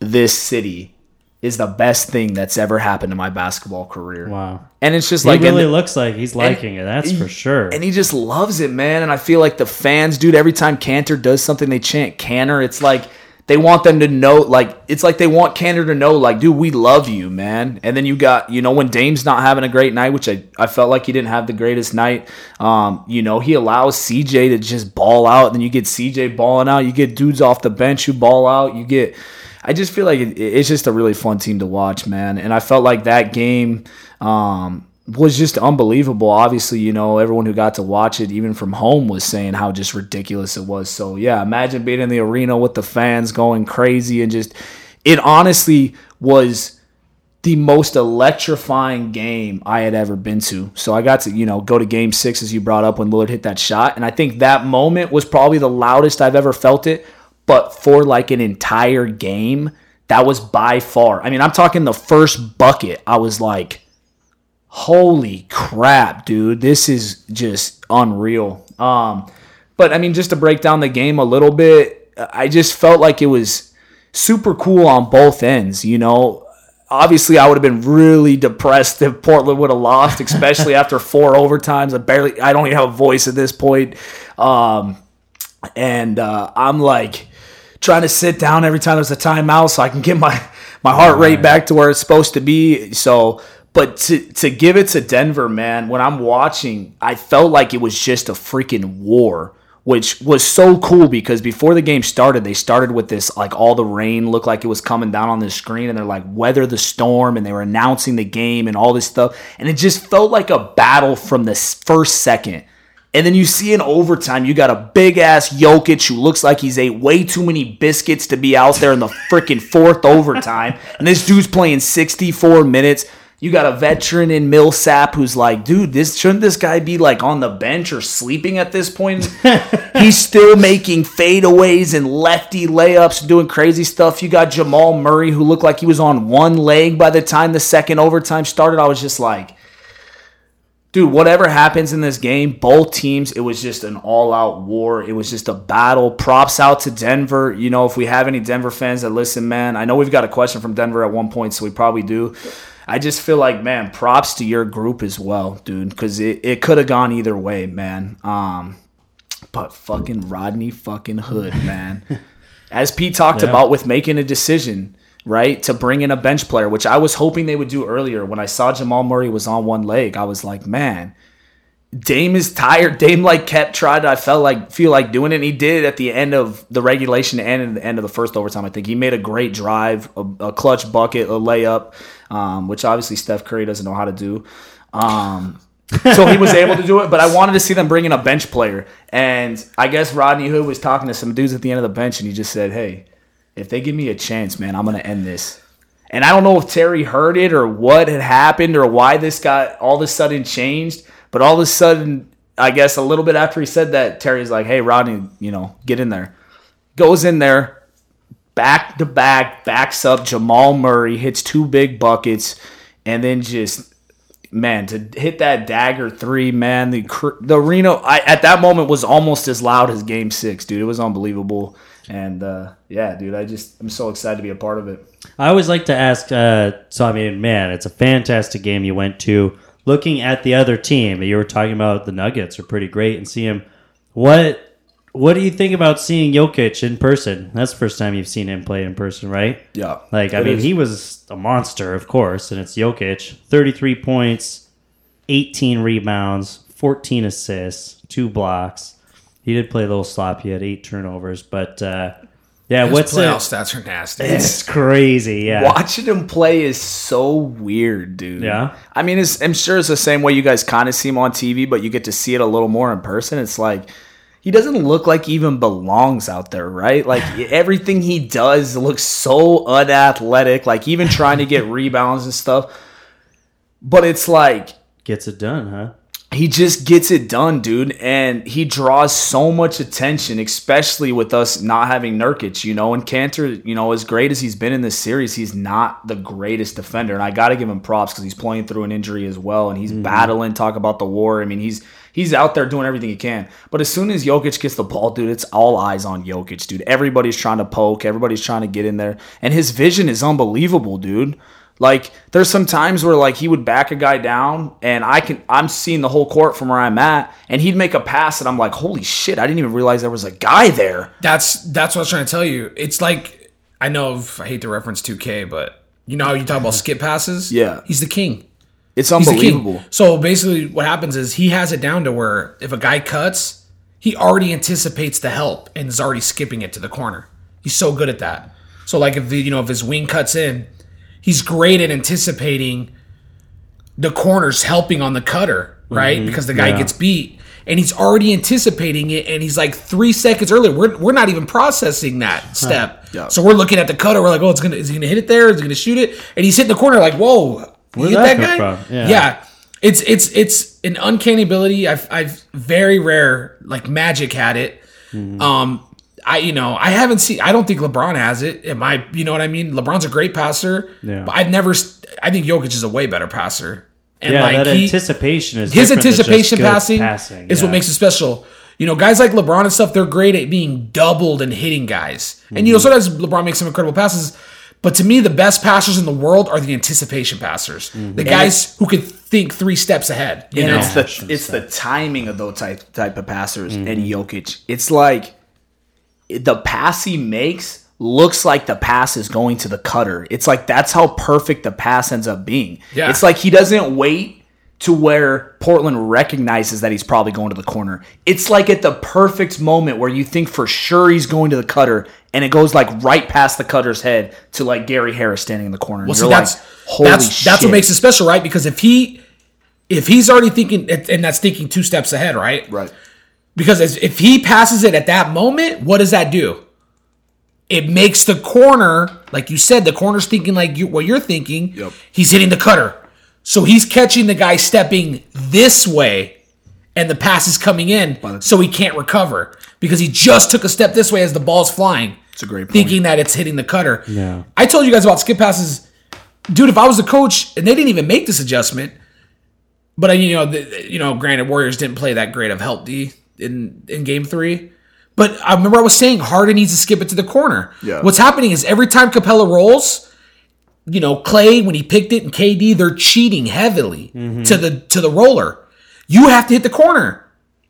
this city is the best thing that's ever happened to my basketball career. Wow. And it's just He like, and really the- looks like he's liking it. That's he- for sure. and he just loves it, man. And I feel like the fans, dude, every time Kanter does something, they chant Kanter. It's like they want them to know, like, it's like they want Kanter to know, like, dude, we love you, man. And then you got, you know, when Dame's not having a great night, which I, I felt like he didn't have the greatest night, um, you know, he allows CJ to just ball out. And then you get CJ balling out. You get dudes off the bench who ball out. You get. I just feel like it, it's just a really fun team to watch, man. And I felt like that game um, was just unbelievable. Obviously, you know, everyone who got to watch it, even from home, was saying how just ridiculous it was. So, yeah, imagine being in the arena with the fans going crazy and just, it honestly was the most electrifying game I had ever been to. So I got to, you know, go to game six as you brought up when Lillard hit that shot. And I think that moment was probably the loudest I've ever felt it. But for like an entire game, that was by far. I mean, I'm talking the first bucket. I was like, holy crap, dude. This is just unreal. Um, but I mean, just to break down the game a little bit, I just felt like it was super cool on both ends, you know obviously I would have been really depressed if Portland would have lost, especially after four overtimes. I barely, I don't even have a voice at this point. Um, and uh, I'm like trying to sit down every time there's a timeout so I can get my my heart rate back to where it's supposed to be. So, but to to give it to Denver, man, when I'm watching, I felt like it was just a freaking war which was so cool because before the game started, they started with this like all the rain looked like it was coming down on the screen, and they're like weather the storm, and they were announcing the game and all this stuff, and it just felt like a battle from the first second. And then you see in overtime, you got a big ass Jokic who looks like he's ate way too many biscuits to be out there in the freaking fourth overtime, and this dude's playing 64 minutes. You got a veteran in Millsap who's like, dude, this shouldn't this guy be like on the bench or sleeping at this point? He's still making fadeaways and lefty layups, and doing crazy stuff. You got Jamal Murray who looked like he was on one leg by the time the second overtime started. I was just like, dude, whatever happens in this game, both teams, it was just an all out war. It was just a battle. Props out to Denver. You know, if we have any Denver fans that listen, man, I know we've got a question from Denver at one point, so we probably do. I just feel like, man, props to your group as well, dude, because it, it could have gone either way, man. Um, but fucking Rodney fucking Hood, man. As Pete talked Yeah. about with making a decision, right, to bring in a bench player, which I was hoping they would do earlier. When I saw Jamal Murray was on one leg, I was like, man, Dame is tired. Dame like kept. To, I felt like feel like doing it. And he did at the end of the regulation and at the end of the first overtime. I think he made a great drive, a, a clutch bucket, a layup, um, which obviously Steph Curry doesn't know how to do. Um, so he was able to do it, but I wanted to see them bring in a bench player. And I guess Rodney Hood was talking to some dudes at the end of the bench, and he just said, "Hey, if they give me a chance, man, I'm gonna end this." And I don't know if Terry heard it or what had happened or why this got all of a sudden changed. But all of a sudden, I guess a little bit after he said that, Terry's like, "Hey, Rodney, you know, get in there." Goes in there, back to back, backs up. Jamal Murray hits two big buckets, and then just man to hit that dagger three, man. The the arena I, at that moment was almost as loud as Game Six, dude. It was unbelievable, and uh, yeah, dude, I just I'm so excited to be a part of it. I always like to ask. Uh, so I mean, man, it's a fantastic game you went to. Looking at the other team, you were talking about the Nuggets are pretty great, and see him. What what do you think about seeing Jokic in person? That's the first time you've seen him play in person, right? Yeah. Like, I mean, is. he was a monster, of course, and it's Jokic. 33 points, 18 rebounds, 14 assists, two blocks. He did play a little sloppy. He had eight turnovers, but uh, yeah, His what's playoff it? stats are nasty. It's crazy. Yeah. Watching him play is so weird, dude. Yeah? I mean, it's, I'm sure it's the same way you guys kind of see him on TV, but you get to see it a little more in person. It's like he doesn't look like he even belongs out there, right? Like everything he does looks so unathletic. Like even trying to get rebounds and stuff. But it's like Gets it done, huh? He just gets it done, dude, and he draws so much attention, especially with us not having Nurkic, you know. And Kanter, you know, as great as he's been in this series, he's not the greatest defender, and I got to give him props because he's playing through an injury as well, and he's mm-hmm. battling. Talk about the war. I mean, he's he's out there doing everything he can. But as soon as Jokic gets the ball, dude, it's all eyes on Jokic, dude. Everybody's trying to poke, everybody's trying to get in there, and his vision is unbelievable, dude. Like there's some times where like he would back a guy down and I can I'm seeing the whole court from where I'm at and he'd make a pass and I'm like, holy shit, I didn't even realize there was a guy there. That's that's what I was trying to tell you. It's like I know I hate to reference 2K, but you know how you talk about skip passes? Yeah. He's the king. It's the king. unbelievable. So basically what happens is he has it down to where if a guy cuts, he already anticipates the help and is already skipping it to the corner. He's so good at that. So like if the, you know if his wing cuts in, he's great at anticipating the corners helping on the cutter, right? Because the guy Yeah. gets beat and he's already anticipating it and he's like 3 seconds earlier. We're we're not even processing that step. Yeah. So we're looking at the cutter, we're like, "Oh, it's to is he going to hit it there? Is he going to shoot it?" And he's hitting the corner like, "Whoa, you Where'd hit that that, guy?" Yeah. yeah. It's it's it's an uncanny ability. I've I've very rare like Magic had it. Mm-hmm. Um, I you know I haven't seen. I don't think LeBron has it. Am I? You know what I mean? LeBron's a great passer. Yeah. But I've never. s- I think Jokic is a way better passer. And Yeah, like that he, anticipation is his different than just anticipation good passing, passing, is yeah. what makes it special. You know, guys like LeBron and stuff, they're great at being doubled and hitting guys. And you know, Mm-hmm. sometimes LeBron makes some incredible passes. But to me, the best passers in the world are the anticipation passers. Mm-hmm. The guys who can think three steps ahead. You and know? it's the it's the timing of those type type of passers and Mm-hmm. Jokic. It's like the pass he makes looks like the pass is going to the cutter. It's like that's how perfect the pass ends up being. Yeah. It's like he doesn't wait to where Portland recognizes that he's probably going to the corner. It's like at the perfect moment where you think for sure he's going to the cutter and it goes like right past the cutter's head to like Gary Harris standing in the corner. And Well, you're see, that's like, holy that's shit. that's what makes it special, right? Because if he if he's already thinking, and that's thinking two steps ahead, right? right. Because if he passes it at that moment, what does that do? It makes the corner, like you said, the corner's thinking like you, what you're thinking. Yep. He's hitting the cutter, so he's catching the guy stepping this way, and the pass is coming in, so he can't recover because he just took a step this way as the ball's flying. It's a great point. Thinking that it's hitting the cutter. Yeah. I told you guys about skip passes, dude. If I was the coach and they didn't even make this adjustment, but I, you know, the, you know, granted, Warriors didn't play that great of help D in in Game Three. But I remember I was saying Harden needs to skip it to the corner. Yeah. What's happening is every time Capela rolls, you know, Clay when he picked it and KD, they're cheating heavily to the to the roller. You have to hit the corner.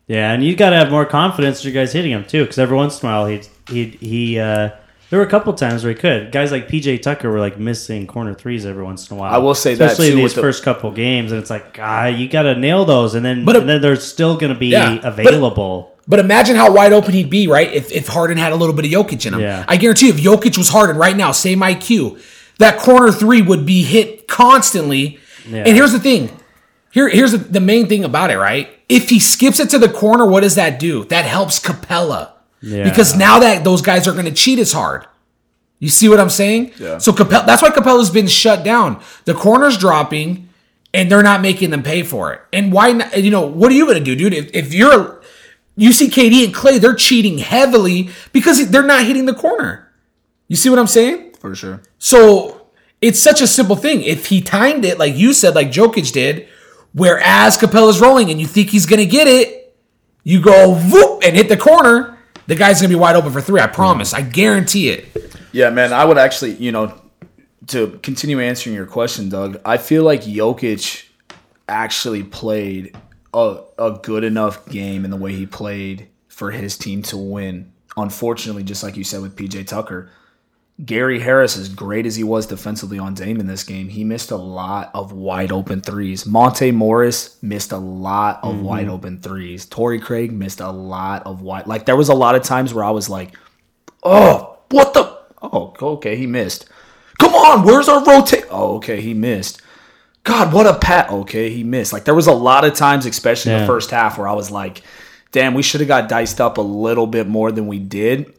Yeah, and you got to have more confidence in your guys hitting him too, because every once in a while he he he. Uh, there were a couple times where he could. Guys like PJ Tucker were like missing corner threes every once in a while. I will say that, especially in with these the- first couple games, and it's like, God, you got to nail those, and then But and it- then they're still going to be Yeah, but- available. But imagine how wide open he'd be, right? If, if Harden had a little bit of Jokic in him. Yeah. I guarantee you, if Jokic was Harden right now, same IQ, that corner three would be hit constantly. Yeah. And here's the thing. Here, here's the, the main thing about it, right? If he skips it to the corner, what does that do? That helps Capela. Yeah. Because now that those guys are going to cheat as hard. You see what I'm saying? Yeah. So Capela, that's why Capela's been shut down. The corner's dropping, and they're not making them pay for it. And why? Not, you know what are you going to do, dude? If, if you're, you see KD and Clay, they're cheating heavily because they're not hitting the corner. You see what I'm saying? For sure. So it's such a simple thing. If he timed it like you said, like Jokic did, whereas Capela's rolling and you think he's going to get it, you go whoop and hit the corner. The guy's going to be wide open for three. I promise. I guarantee it. Yeah, man, I would actually, you know, to continue answering your question, Doug, I feel like Jokic actually played a, a good enough game in the way he played for his team to win. Unfortunately, just like you said with PJ Tucker, Gary Harris, as great as he was defensively on Dame in this game, he missed a lot of wide open threes. Monte Morris missed a lot of mm-hmm. wide open threes. Torrey Craig missed a lot of wide. Like there was a lot of times where I was like, "Oh, what the? Oh, okay, he missed. Come on, where's our rotate? Oh, okay, he missed. God, what a pat. Okay, he missed. Like there was a lot of times, especially in the first half, where I was like, "Damn, we should have got diced up a little bit more than we did."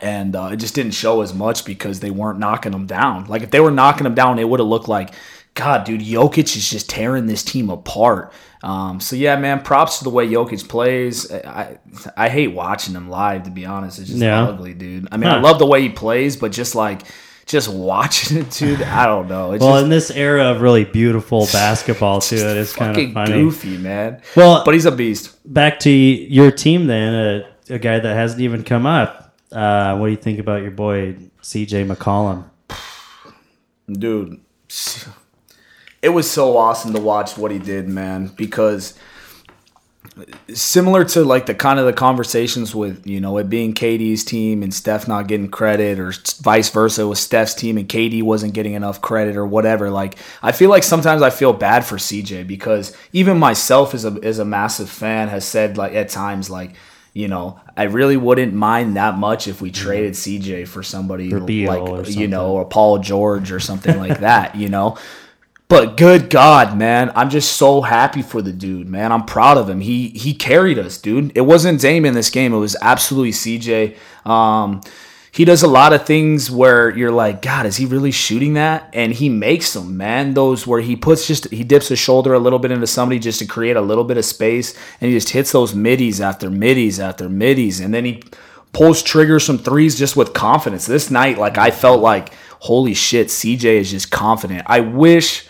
And uh, it just didn't show as much because they weren't knocking them down. Like if they were knocking them down, it would have looked like, God, dude, Jokic is just tearing this team apart. Um, so yeah, man, props to the way Jokic plays. I I hate watching him live to be honest. It's just Yeah. ugly, dude. I mean, I love the way he plays, but just like just watching it, dude, I don't know. It's Well, just in this era of really beautiful basketball, too, it is kind of funny. goofy, man. Well, But he's a beast. back to your team then, a, a guy that hasn't even come up. Uh, what do you think about your boy CJ McCollum? dude it was so awesome to watch what he did man because similar to like the kind of the conversations with you know it being KD's team and Steph not getting credit or vice versa with Steph's team and KD wasn't getting enough credit or whatever like I feel like sometimes I feel bad for CJ because even myself as a as a massive fan has said like at times like you know, I really wouldn't mind that much if we traded CJ for somebody like you know, or Paul George or something like that, you know. But good God, man, I'm just so happy for the dude, man. I'm proud of him. He he carried us, dude. It wasn't Dame in this game. It was absolutely CJ. Um, he does a lot of things where you're like, God, is he really shooting that? And he makes them, man. Those where he puts just he dips his shoulder a little bit into somebody just to create a little bit of space, and he just hits those middies after middies after middies, and then he pulls triggers some threes just with confidence. This night, like I felt like, holy shit, CJ is just confident. I wish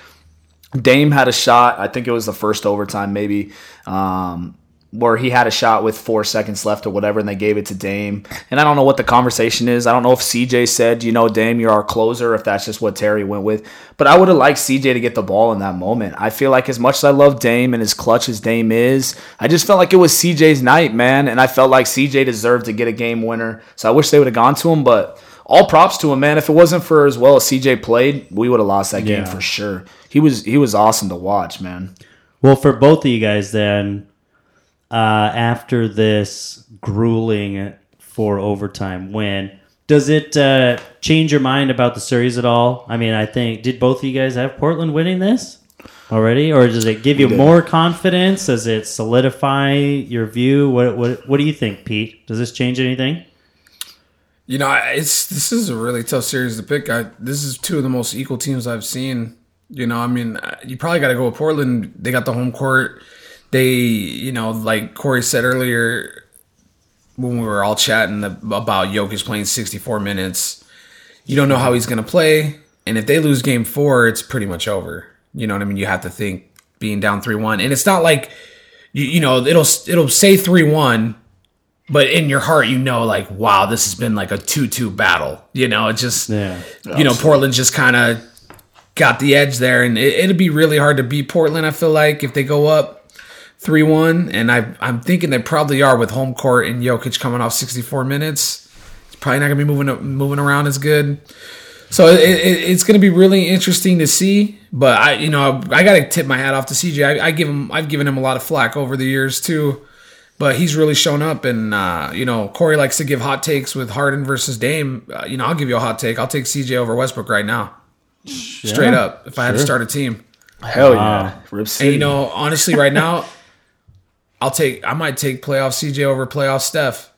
Dame had a shot. I think it was the first overtime, maybe, um, where he had a shot with four seconds left or whatever, and they gave it to Dame. And I don't know what the conversation is. I don't know if CJ said, you know, Dame, you're our closer, if that's just what Terry went with. But I would have liked CJ to get the ball in that moment. I feel like as much as I love Dame and as clutch as Dame is, I just felt like it was CJ's night, man. And I felt like CJ deserved to get a game winner. So I wish they would have gone to him, but all props to him, man. If it wasn't for as well as CJ played, we would have lost that game Yeah. for sure. He was he was awesome to watch, man. Well, for both of you guys, then, uh, after this grueling for overtime win, does it uh, change your mind about the series at all? I mean, I think did both of you guys have Portland winning this already, or does it give you more confidence? Does it solidify your view? What what what do you think, Pete? Does this change anything? You know, it's this is a really tough series to pick. I, this is two of the most equal teams I've seen. You know, I mean, uh, you probably got to go with Portland. They got the home court. They, you know, like Corey said earlier when we were all chatting about Jokic playing 64 minutes, you don't know how he's going to play. And if they lose game four, it's pretty much over. You know what I mean? You have to think being down 3 1. And it's not like, you, you know, it'll, it'll say 3 1 but in your heart you know like wow this has been like a 2-2 battle you know it just Yeah. you know portland just kind of got the edge there and it, it'd be really hard to beat portland i feel like if they go up 3-1 and I, i'm thinking they probably are with home court and Jokic coming off 64 minutes it's probably not going to be moving moving around as good so it, it, it's going to be really interesting to see but i you know i got to tip my hat off to cj I, I give him i've given him a lot of flack over the years too but he's really shown up. And uh, you know, Corey likes to give hot takes with Harden versus Dame. Uh, you know, I'll give you a hot take. I'll take CJ over Westbrook right now, straight up. If I had to start a team, Hell yeah, Rip City. and you know, honestly, right now, I'll take. I might take playoff CJ over playoff Steph.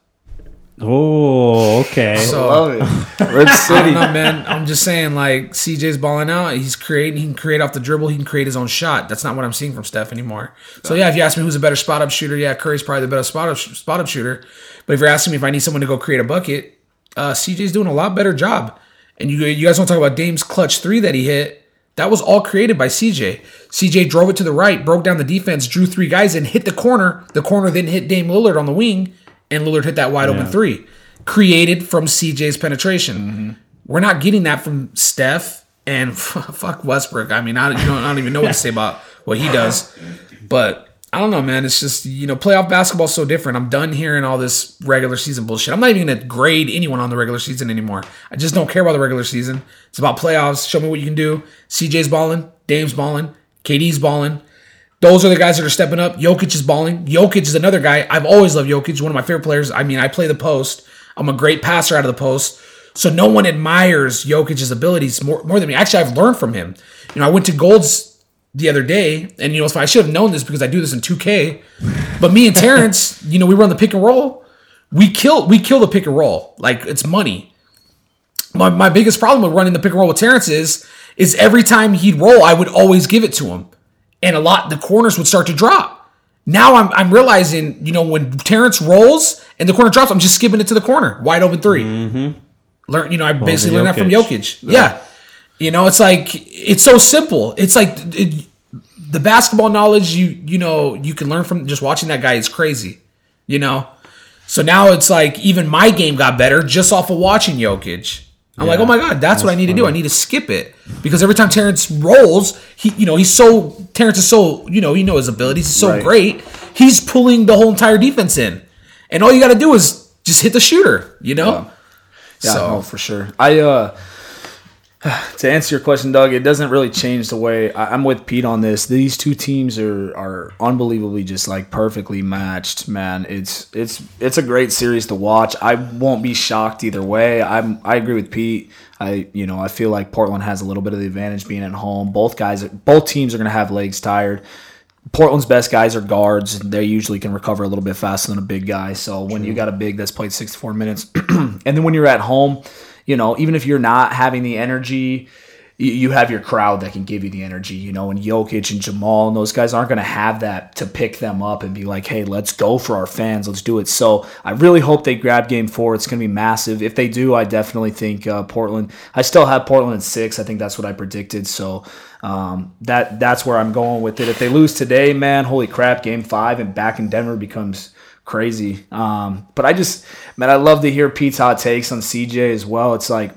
Oh, okay. So love it. Rip I City. don't know, man. I'm just saying, like CJ's balling out. He's creating. He can create off the dribble. He can create his own shot. That's not what I'm seeing from Steph anymore. So yeah, if you ask me who's a better spot up shooter, yeah, Curry's probably the better spot up spot up shooter. But if you're asking me if I need someone to go create a bucket, uh, CJ's doing a lot better job. And you you guys want to talk about Dame's clutch three that he hit? That was all created by CJ. CJ drove it to the right, broke down the defense, drew three guys, and hit the corner. The corner then hit Dame Lillard on the wing, and Lillard hit that wide open three, created from CJ's penetration. Mm-hmm. We're not getting that from Steph and fuck Westbrook. I mean, I, know, I don't even know what to say about what he does, but I don't know, man. It's just you know, playoff basketball is so different. I'm done hearing all this regular season bullshit. I'm not even gonna grade anyone on the regular season anymore. I just don't care about the regular season. It's about playoffs. Show me what you can do. CJ's balling, Dame's balling, KD's balling. Those are the guys that are stepping up. Jokic is balling. Jokic is another guy. I've always loved Jokic. One of my favorite players. I mean, I play the post. I'm a great passer out of the post. So no one admires Jokic's abilities more, more than me. Actually, I've learned from him. You know, I went to Gold's the other day, and you know, I should have known this because I do this in 2K. But me and Terrence, you know, we run the pick and roll. We kill we kill the pick and roll like it's money. My, my biggest problem with running the pick and roll with Terrence is is every time he'd roll, I would always give it to him, and a lot the corners would start to drop. Now I'm I'm realizing, you know, when Terrence rolls and the corner drops, I'm just skipping it to the corner, wide open 3 Mm-hmm. Learn, you know, I basically learned that from Jokic. Jokic. Yeah. You know, it's like it's so simple. It's like it, the basketball knowledge you you know you can learn from just watching that guy is crazy. You know, so now it's like even my game got better just off of watching Jokic. I'm like, oh my god, that's, what I need to do. I need to skip it because every time Terrence rolls, he you know he's so Terrence is so you know you know his abilities. is so Right. great. He's pulling the whole entire defense in, and all you got to do is just hit the shooter. You know. Yeah, So- no, for sure. I uh to answer your question, Doug, it doesn't really change the way I, I'm with Pete on this. These two teams are are unbelievably just like perfectly matched, man. It's it's it's a great series to watch. I won't be shocked either way. I'm I agree with Pete. I you know I feel like Portland has a little bit of the advantage being at home. Both guys, both teams are going to have legs tired. Portland's best guys are guards. They usually can recover a little bit faster than a big guy. So when you got a big that's played 64 minutes, and then when you're at home, you know, even if you're not having the energy, you, have your crowd that can give you the energy, you know, and Jokic and Jamal and those guys aren't going to have that to pick them up and be like, hey, let's go for our fans. Let's do it. So I really hope they grab game four. It's going to be massive. If they do, I definitely think uh, Portland, I still have Portland at six. I think that's what I predicted. So um, that that's where I'm going with it. If they lose today, man, holy crap, game five and back in Denver becomes crazy. Um, but I just, man, I love to hear Pete's hot takes on CJ as well. It's like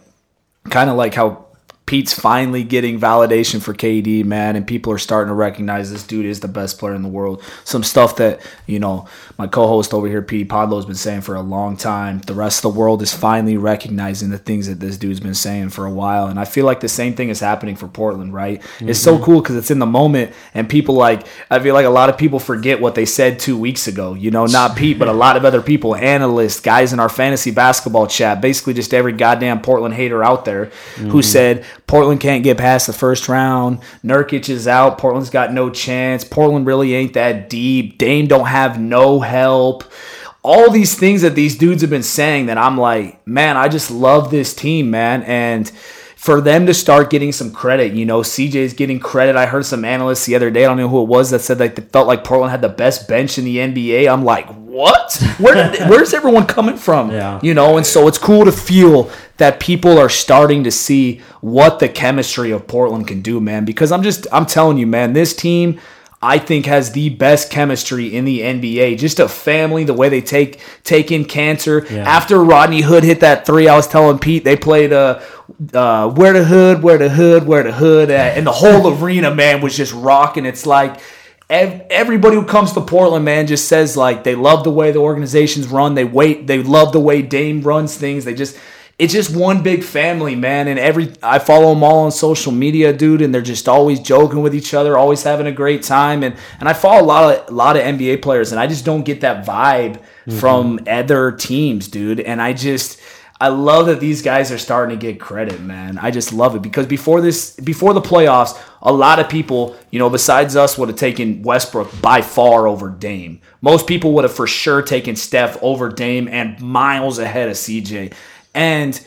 kind of like how Pete's finally getting validation for KD, man, and people are starting to recognize this dude is the best player in the world. Some stuff that, you know, my co-host over here, Pete Podlow's been saying for a long time. The rest of the world is finally recognizing the things that this dude's been saying for a while. And I feel like the same thing is happening for Portland, right? It's so mm-hmm. cool because it's in the moment and people like, I feel like a lot of people forget what they said two weeks ago. You know, not Pete, but a lot of other people, analysts, guys in our fantasy basketball chat, basically just every goddamn Portland hater out there who mm-hmm. said Portland can't get past the first round. Nurkic is out. Portland's got no chance. Portland really ain't that deep. Dame don't have no help. All these things that these dudes have been saying that I'm like, man, I just love this team, man. And for them to start getting some credit, you know, CJ's getting credit. I heard some analysts the other day, I don't know who it was, that said like they felt like Portland had the best bench in the NBA. I'm like, what? Where did, where's everyone coming from? Yeah. You know, and so it's cool to feel that people are starting to see what the chemistry of Portland can do, man. Because I'm just, I'm telling you, man, this team. I think has the best chemistry in the NBA. Just a family, the way they take take in Kanter. After Rodney Hood hit that three, I was telling Pete they played uh, uh where the hood, where the hood, where the hood, at, and the whole arena man was just rocking. It's like ev- everybody who comes to Portland, man, just says like they love the way the organizations run. They wait, they love the way Dame runs things. They just it's just one big family, man. And every I follow them all on social media, dude, and they're just always joking with each other, always having a great time. And and I follow a lot of a lot of NBA players, and I just don't get that vibe mm-hmm. from other teams, dude. And I just I love that these guys are starting to get credit, man. I just love it because before this, before the playoffs, a lot of people, you know, besides us, would have taken Westbrook by far over Dame. Most people would have for sure taken Steph over Dame and miles ahead of CJ. And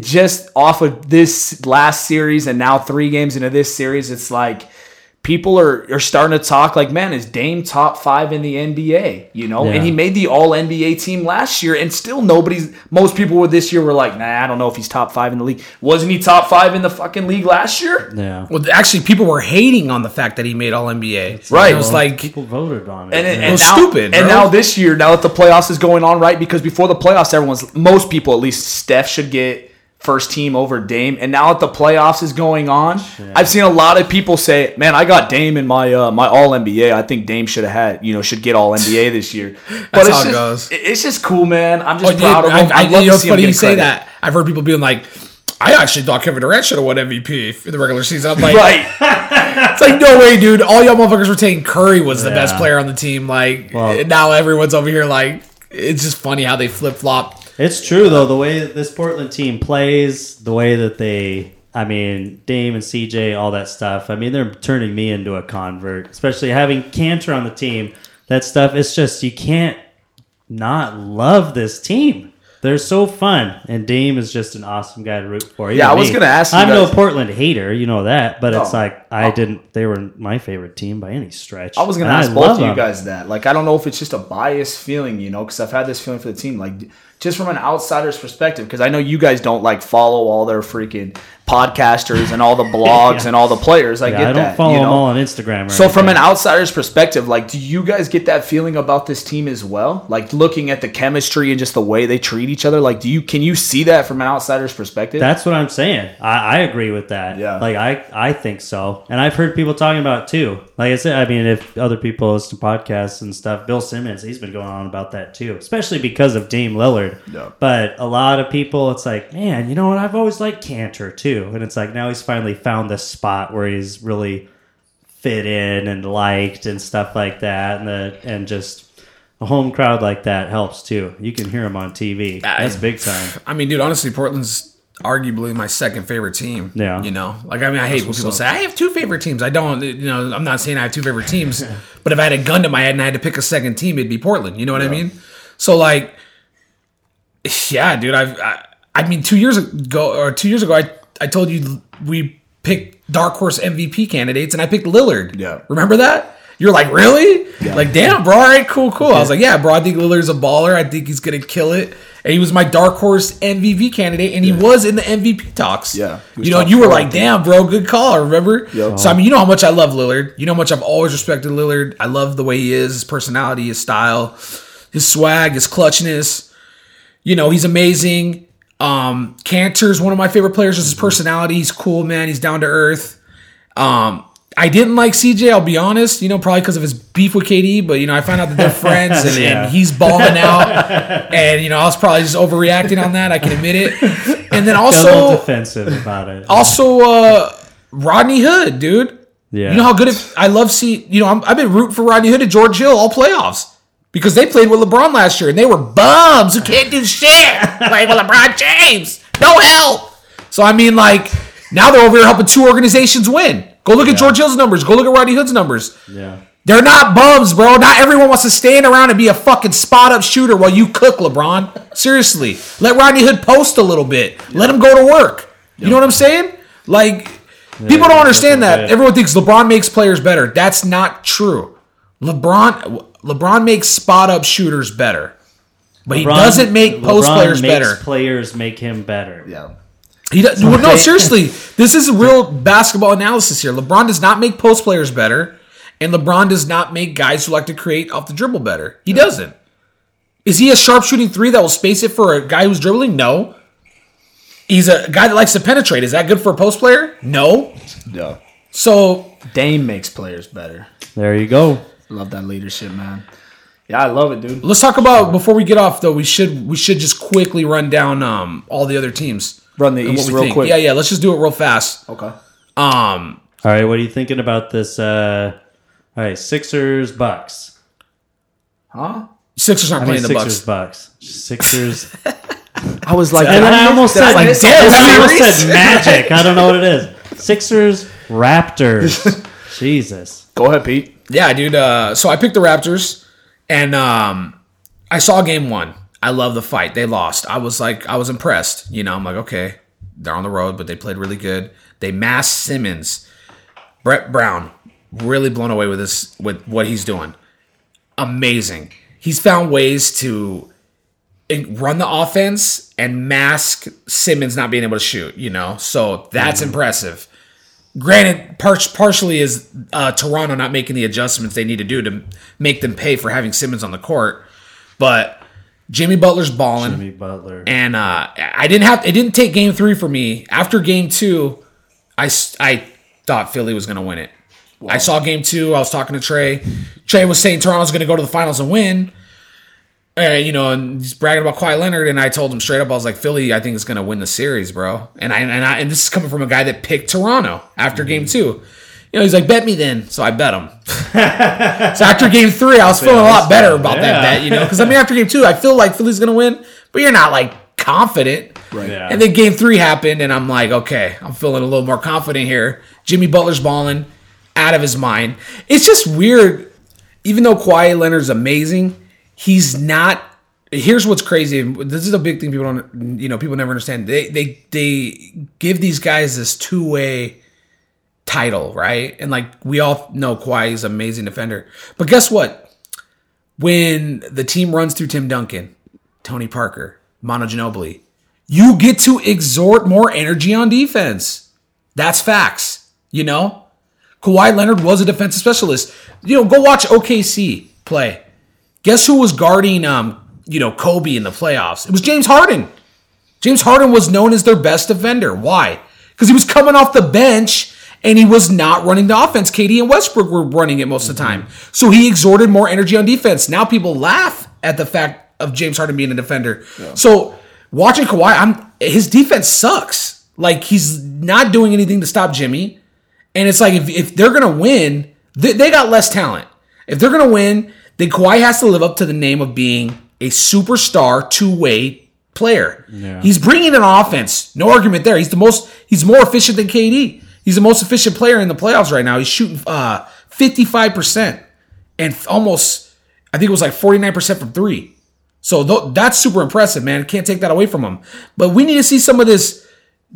just off of this last series and now three games into this series, it's like people are, are starting to talk like, man, is Dame top five in the NBA? You know, Yeah. and he made the all NBA team last year, and still nobody's most people with this year were like, nah, I don't know if he's top five in the league. Wasn't he top five in the fucking league last year? Yeah. Well, actually, people were hating on the fact that he made All NBA. Right. It was like, People voted on it. And, and, yeah. and was now, stupid, And bro. now this year, now that the playoffs is going on, right? Because before the playoffs, everyone's most people, at least Steph should get first team over Dame, and now that the playoffs is going on, I've seen a lot of people say, "Man, I got Dame in my uh, my All NBA. I think Dame should have had, you know, should get All NBA this year." But That's it's how it just, goes. it- It's just cool, man. I'm Oh, just dude, proud of I, him. I, I'd love you know, funny you say credit. that. I've heard people being like, I actually thought Kevin Durant should have won MVP for the regular season. I'm like, Right. it's like, no way, dude. All y'all motherfuckers were saying Curry was the best player on the team. Like, Well- now everyone's over here like, it's just funny how they flip flop. It's true though. The way that this Portland team plays, the way that they, I mean, Dame and CJ, all that stuff. I mean, they're turning me into a convert, especially having Kanter on the team. That stuff. It's just you can't not love this team. They're so fun, and Dame is just an awesome guy to root for. Yeah, I was gonna ask you I'm no Portland hater, you know that, but it's like I oh. didn't. They were my favorite team by any stretch. I was gonna ask love both of you guys that. Like, I don't know if it's just a biased feeling, you know, because I've had this feeling for the team. Like, just from an outsider's perspective, because I know you guys don't like follow all their freaking podcasters and all the blogs Yeah. and all the players. I Yeah, get I don't that. follow you them all on Instagram. So from an outsider's perspective, like, do you guys get that feeling about this team as well? Like looking at the chemistry and just the way they treat each other. Like, do you can you see that from an outsider's perspective? That's what I'm saying. I, I agree with that. Yeah. Like I I think so. And I've heard people talking about it too. Like I said, I mean if other people listen to podcasts and stuff, Bill Simmons, he's been going on about that too. Especially because of Dame Lillard. Yeah. But a lot of people it's like, man, you know what, I've always liked Kanter too. And it's like now he's finally found this spot where he's really fit in and liked and stuff like that. And the and just a home crowd like that helps too. You can hear him on TV. That's big time. I mean, dude, honestly, Portland's arguably my second favorite team. Yeah. You know, like, I mean, I hate when people say, I have two favorite teams. I don't, you know, I'm not saying I have two favorite teams, but if I had a gun to my head and I had to pick a second team, it'd be Portland. You know what I mean? So, like, yeah, dude, I've, I, I mean, two years ago, or two years ago, I, I told you we picked dark horse MVP candidates and I picked Lillard. Yeah. Remember that? You're like, really? Like, damn, bro. All right, cool, cool. I was like, yeah, bro. I think Lillard's a baller. I think he's gonna kill it. And he was my dark horse MVP candidate, and he was in the MVP talks. Yeah, you know, you were like, damn, bro, good call. Remember? Yep. So I mean, you know how much I love Lillard. You know how much I've always respected Lillard. I love the way he is, his personality, his style, his swag, his clutchness. You know, he's amazing. Um, Kanter's one of my favorite players. Just his personality. He's cool, man. He's down to earth. Um, I didn't like CJ. I'll be honest. You know, probably because of his beef with KD. But you know, I found out that they're friends, and, Yeah. and he's balling out. And you know, I was probably just overreacting on that. I can admit it. And then Got a little also, defensive about it. also uh, Rodney Hood, dude. Yeah. You know how good if I love see. You know, I'm, I've been rooting for Rodney Hood and George Hill all playoffs because they played with LeBron last year and they were bums who can't do shit. Playing with LeBron James, no help. So I mean, like now they're over here helping two organizations win. Go look at George Hill's numbers. Go look at Rodney Hood's numbers. Yeah. They're not bums, bro. Not everyone wants to stand around and be a fucking spot up shooter while you cook, LeBron. Seriously. Let Rodney Hood post a little bit. Let him go to work. You know what I'm saying? Like, people don't understand that. Everyone thinks LeBron makes players better. That's not true. LeBron LeBron makes spot up shooters better. But he doesn't make post LeBron players makes better. Players make him better. yeah. He does, well, no, seriously, this is real basketball analysis here. LeBron does not make post players better, and LeBron does not make guys who like to create off the dribble better. He doesn't. Is he a sharp shooting three that will space it for a guy who's dribbling? No. He's a guy that likes to penetrate. Is that good for a post player? No. Yeah. So Dame makes players better. There you go. Love that leadership, man. Yeah, I love it, dude. let's talk about before we get off though. We should we should just quickly run down um all the other teams. Run the and East real think. quick. Yeah, yeah. Let's just do it real fast. Okay. Um, All right, what are you thinking about this? Uh, all right, Sixers Bucks. Huh? Sixers aren't I mean, playing the Sixers Bucks. Bucks. Sixers. I was like, and then I almost said, like, and damn, I almost said magic. I don't know what it is. Sixers Raptors. Jesus. go ahead, Pete. Yeah, dude. Uh, so I picked the Raptors, and um, I saw game one. I love the fight. They lost. I was like, I was impressed. You know, I'm like, okay, they're on the road, but they played really good. They massed Simmons. Brett Brown, really blown away with this, with what he's doing. Amazing. He's found ways to run the offense and mask Simmons not being able to shoot. You know, so that's impressive. Granted, par- partially is uh, Toronto not making the adjustments they need to do to make them pay for having Simmons on the court, but Jimmy Butler's balling. Jimmy Butler. And uh, I didn't have it didn't take game three for me. After game two, I I thought Philly was going to win it. I saw game two. I was talking to Trey. Trey was saying Toronto's going to go to the finals and win. Uh, you know, and he's bragging about Kawhi Leonard, and I told him straight up, I was like, Philly, I think is going to win the series, bro. And I and I and this is coming from a guy that picked Toronto after game two. You know, he's like, bet me then. So I bet him. so after game three, I was feeling a lot better about that bet, you know, because I mean, after game two, I feel like Philly's going to win, but you're not like confident. Right. Yeah. And then game three happened, and I'm like, okay, I'm feeling a little more confident here. Jimmy Butler's balling out of his mind. It's just weird. Even though Kawhi Leonard's amazing, he's not. Here's what's crazy. This is a big thing people don't, you know, people never understand. They they they give these guys this two way title, right? And like we all know, Kawhi is an amazing defender. But guess what? When the team runs through Tim Duncan, Tony Parker, Manu Ginobili, you get to exhort more energy on defense. That's facts. You know, Kawhi Leonard was a defensive specialist. You know, go watch OKC play. Guess who was guarding, um, you know, Kobe in the playoffs? It was James Harden. James Harden was known as their best defender. Why? Because he was coming off the bench and he was not running the offense. KD and Westbrook were running it most of the time. So he exhorted more energy on defense. Now people laugh at the fact of James Harden being a defender. So watching Kawhi, I'm his defense sucks. Like he's not doing anything to stop Jimmy. And it's like if, if they're gonna win, they, they got less talent. If they're gonna win, then Kawhi has to live up to the name of being a superstar two way player. He's bringing an offense, no argument there. He's the most. He's more efficient than KD. He's the most efficient player in the playoffs right now. He's shooting uh, fifty five percent and almost, I think it was like forty nine percent from three. So th- that's super impressive, man. Can't take that away from him. But we need to see some of this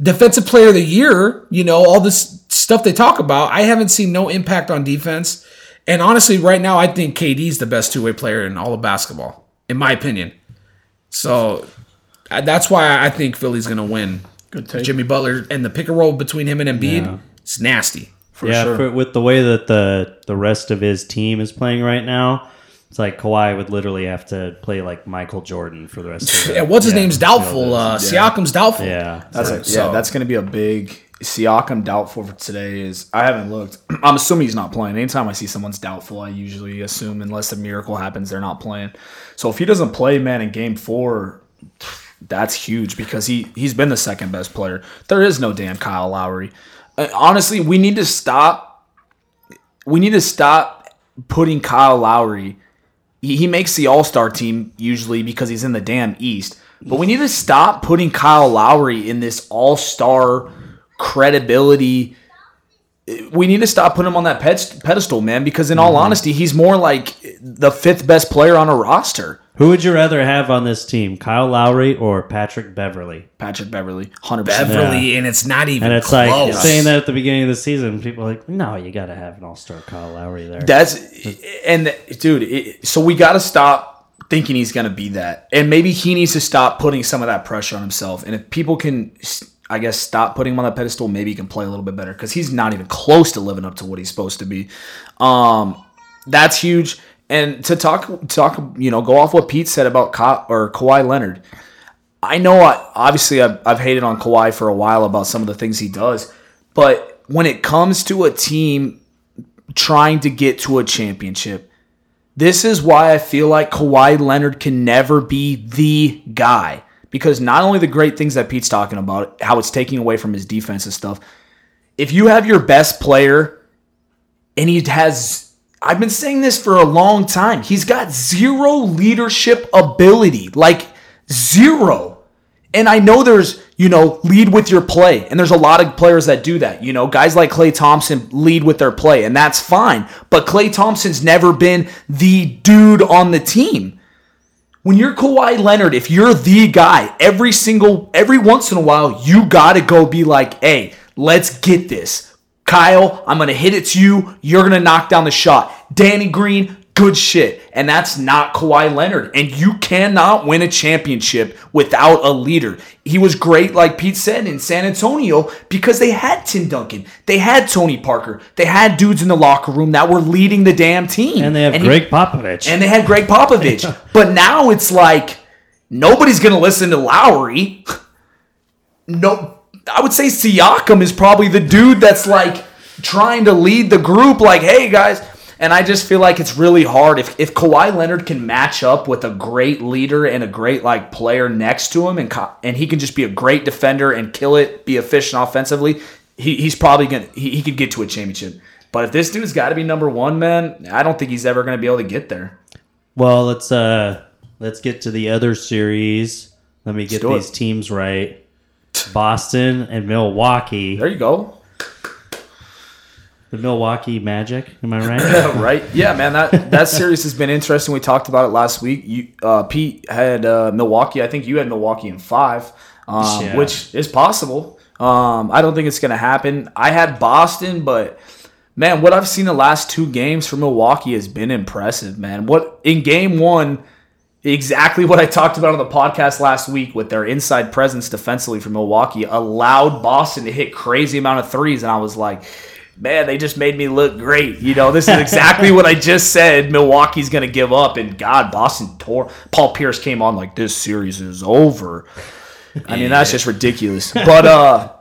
defensive player of the year, you know, all this stuff they talk about. I haven't seen no impact on defense. And honestly, right now, I think KD's the best two way player in all of basketball, in my opinion. So that's why I think Philly's going to win. Good take. Jimmy Butler and the pick and roll between him and Embiid, Yeah. it's nasty. For yeah, sure. for, with the way that the the rest of his team is playing right now, it's like Kawhi would literally have to play like Michael Jordan for the rest of the And what's his yeah, name's doubtful. that's- uh, Siakam's doubtful. yeah. That's So- a, yeah, so- that's going to be a big Siakam doubtful for today. Is I haven't looked. I'm assuming he's not playing. Anytime I see someone's doubtful, I usually assume unless a miracle happens, they're not playing. So if he doesn't play, man, in Game Four, that's huge because he he's been the second best player. There is no damn Kyle Lowry. Uh, honestly, we need to stop. We need to stop putting Kyle Lowry he, he makes the All Star team usually because he's in the damn East. But we need to stop putting Kyle Lowry in this All Star credibility. We need to stop putting him on that ped- pedestal, man. Because in all mm-hmm. honesty, he's more like the fifth best player on a roster. Who would you rather have on this team, Kyle Lowry or Patrick Beverley? Patrick Beverley, hundred percent. Beverley, and it's not even And it's close. like saying that at the beginning of the season, people are like, no, you got to have an All Star Kyle Lowry there. That's and dude. It, so we got to stop thinking he's gonna be that, and maybe he needs to stop putting some of that pressure on himself. And if people can, I guess, stop putting him on that pedestal, maybe he can play a little bit better because he's not even close to living up to what he's supposed to be. Um, that's huge. And to talk, talk, you know, go off what Pete said about Ka- or Kawhi Leonard. I know, I, obviously, I've, I've hated on Kawhi for a while about some of the things he does, but when it comes to a team trying to get to a championship. This is why I feel like Kawhi Leonard can never be the guy. Because not only the great things that Pete's talking about, how it's taking away from his defense and stuff. If you have your best player and he has, I've been saying this for a long time, he's got zero leadership ability. Like, zero. And I know there's, you know, lead with your play. And there's a lot of players that do that. You know, guys like Klay Thompson lead with their play, and that's fine. But Klay Thompson's never been the dude on the team. When you're Kawhi Leonard, if you're the guy, every single, every once in a while, you gotta go be like, hey, let's get this. Kyle, I'm gonna hit it to you. You're gonna knock down the shot. Danny Green, good shit. And that's not Kawhi Leonard. And you cannot win a championship without a leader. He was great, like Pete said, in San Antonio because they had Tim Duncan, they had Tony Parker, they had dudes in the locker room that were leading the damn team. and they have he- Gregg Popovich. and they had Gregg Popovich. but now it's like Nobody's going to listen to Lowry. No, I would say Siakam is probably the dude that's like trying to lead the group, like, hey guys. And I just feel like it's really hard if if Kawhi Leonard can match up with a great leader and a great like player next to him, and and he can just be a great defender and kill it, be efficient offensively. He, he's probably gonna he, he could get to a championship. But if this dude's got to be number one, man, I don't think he's ever gonna be able to get there. Well, let's uh let's get to the other series. Let me get these teams right. Boston and Milwaukee. There you go. The Milwaukee Magic, am I right? right? Yeah, man. That that series has been interesting. We talked about it last week. You, uh, Pete had uh, Milwaukee. I think you had Milwaukee in five, um, Yeah. which is possible. Um, I don't think it's going to happen. I had Boston, but man, what I've seen the last two games from Milwaukee has been impressive. Man, what in game one, exactly what I talked about on the podcast last week with their inside presence defensively for Milwaukee allowed Boston to hit crazy amount of threes, and I was like, man, they just made me look great. You know, this is exactly what I just said. Milwaukee's going to give up, and God, Boston tore. Paul Pierce came on like this series is over. I mean, that's just ridiculous. But uh,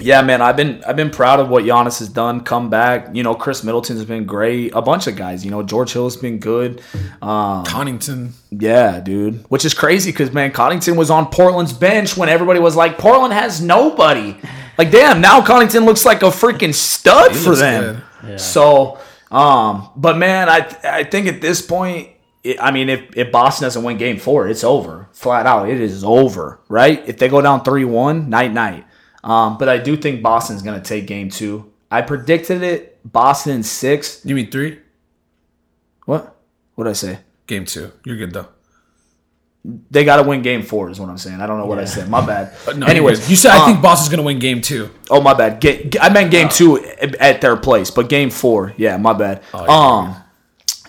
yeah, man, I've been I've been proud of what Giannis has done. Come back, you know, Khris Middleton's been great. A bunch of guys, you know, George Hill's been good. Um, Connaughton. yeah, dude. Which is crazy because man, Connaughton was on Portland's bench when everybody was like, Portland has nobody. Like, damn, now Connaughton looks like a freaking stud for them. good. So, um, but man, I I think at this point, it, I mean, if, if Boston doesn't win Game Four, it's over, flat out. It is over, right? If they go down three one, night night. Um, but I do think Boston's gonna take Game Two. I predicted it. Boston in six. You mean three? What? What did I say? Game two. You're good though. They got to win game four, is what I'm saying. I don't know what I said. My bad. Uh, No, Anyways, you said I um, think Boston's gonna win game two. Oh, my bad. Ga- ga- I meant game two at- their place, but game four, yeah, my bad. Oh, yeah. um,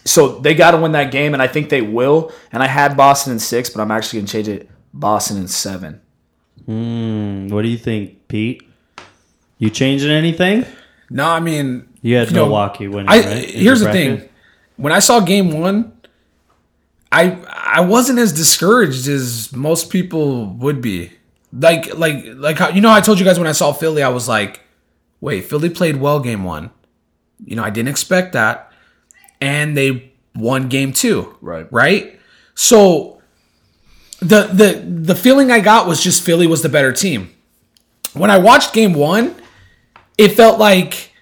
so they got to win that game, and I think they will. And I had Boston in six, but I'm actually gonna change it. Boston in seven. Hmm, what do you think, Pete? You changing anything? No, I mean You had know, Milwaukee winning, I right? here's the thing. When I saw game one, I I wasn't as discouraged as most people would be. Like like like how you know I told you guys when I saw Philly, I was like, wait, Philly played well game one. You know, I didn't expect that. And they won game two. Right. Right? So the the the feeling I got was just Philly was the better team. When I watched game one, it felt like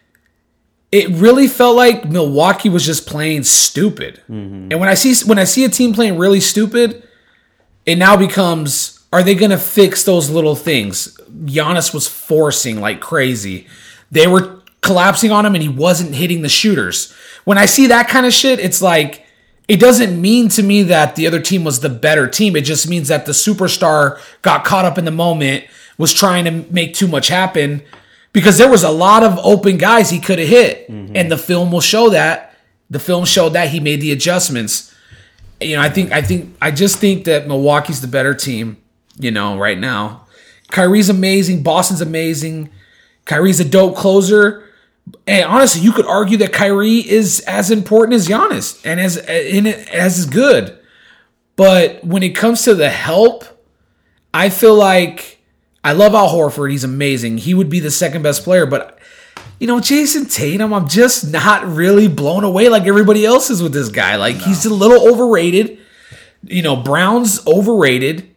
it really felt like Milwaukee was just playing stupid. Mm-hmm. And when I see when I see a team playing really stupid, it now becomes are they going to fix those little things? Giannis was forcing like crazy. They were collapsing on him and he wasn't hitting the shooters. When I see that kind of shit, it's like it doesn't mean to me that the other team was the better team. It just means that the superstar got caught up in the moment, was trying to make too much happen because there was a lot of open guys he could have hit. Mm-hmm. And the film will show that. The film showed that he made the adjustments. You know, I think I think I just think that Milwaukee's the better team, you know, right now. Kyrie's amazing, Boston's amazing. Kyrie's a dope closer. And honestly, you could argue that Kyrie is as important as Giannis and as in as good. But when it comes to the help, I feel like I love Al Horford. He's amazing. He would be the second best player, but you know, Jayson Tatum, I'm just not really blown away like everybody else is with this guy. Like he's a little overrated. You know, Brown's overrated.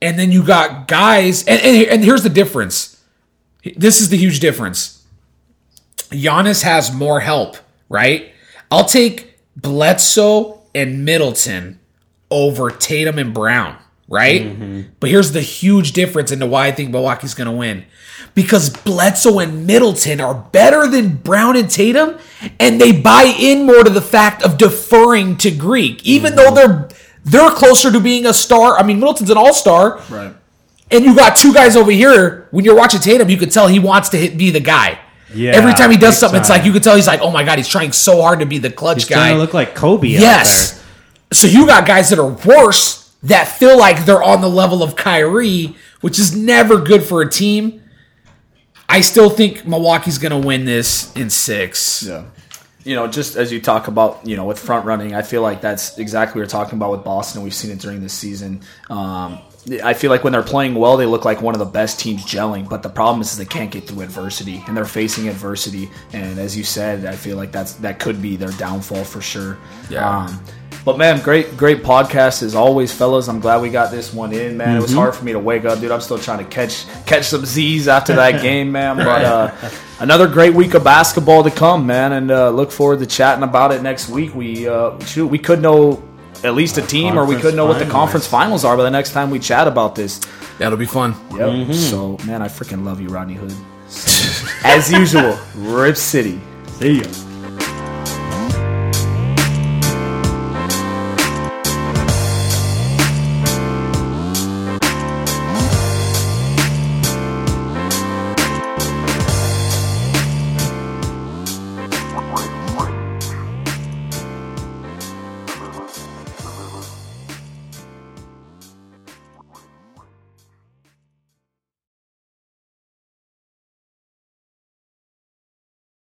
And then you got guys, and, and, and here's the difference. This is the huge difference. Giannis has more help, right? I'll take Bledsoe and Middleton over Tatum and Brown, right? Mm-hmm. But here's the huge difference into why I think Milwaukee's going to win. Because Bledsoe and Middleton are better than Brown and Tatum, and they buy in more to the fact of deferring to Greek, even though mm-hmm. they're they're closer to being a star. I mean, Middleton's an all-star, Right. and you got two guys over here. When you're watching Tatum, you could tell he wants to hit, be the guy. Yeah, Every time he does big something, it's like you could tell he's like, "Oh my god, he's trying so hard to be the clutch He's guy." starting to look like Kobe. yes. So you got guys that are worse that feel like they're on the level of Kyrie, which is never good for a team. I still think Milwaukee's going to win this in six. Yeah. you know, just as you talk about, you know, with front running, I feel like that's exactly what we're talking about with Boston. We've seen it during this season. Um, I feel like when they're playing well, they look like one of the best teams gelling. But the problem is, is they can't get through adversity, and they're facing adversity. And as you said, I feel like that's that could be their downfall for sure. Yeah. Um, but man, great, great podcast as always, fellas. I'm glad we got this one in, man. It was hard for me to wake up, dude. I'm still trying to catch catch some Z's after that game, man. But uh, another great week of basketball to come, man, and uh, look forward to chatting about it next week. We uh, shoot, we could know at least a team, or we could know what the Conference conference finals are by the next time we chat about this. That'll be fun. Yep. Mm-hmm. So, man, I freaking love you, Rodney Hood. As usual, Rip City. See ya.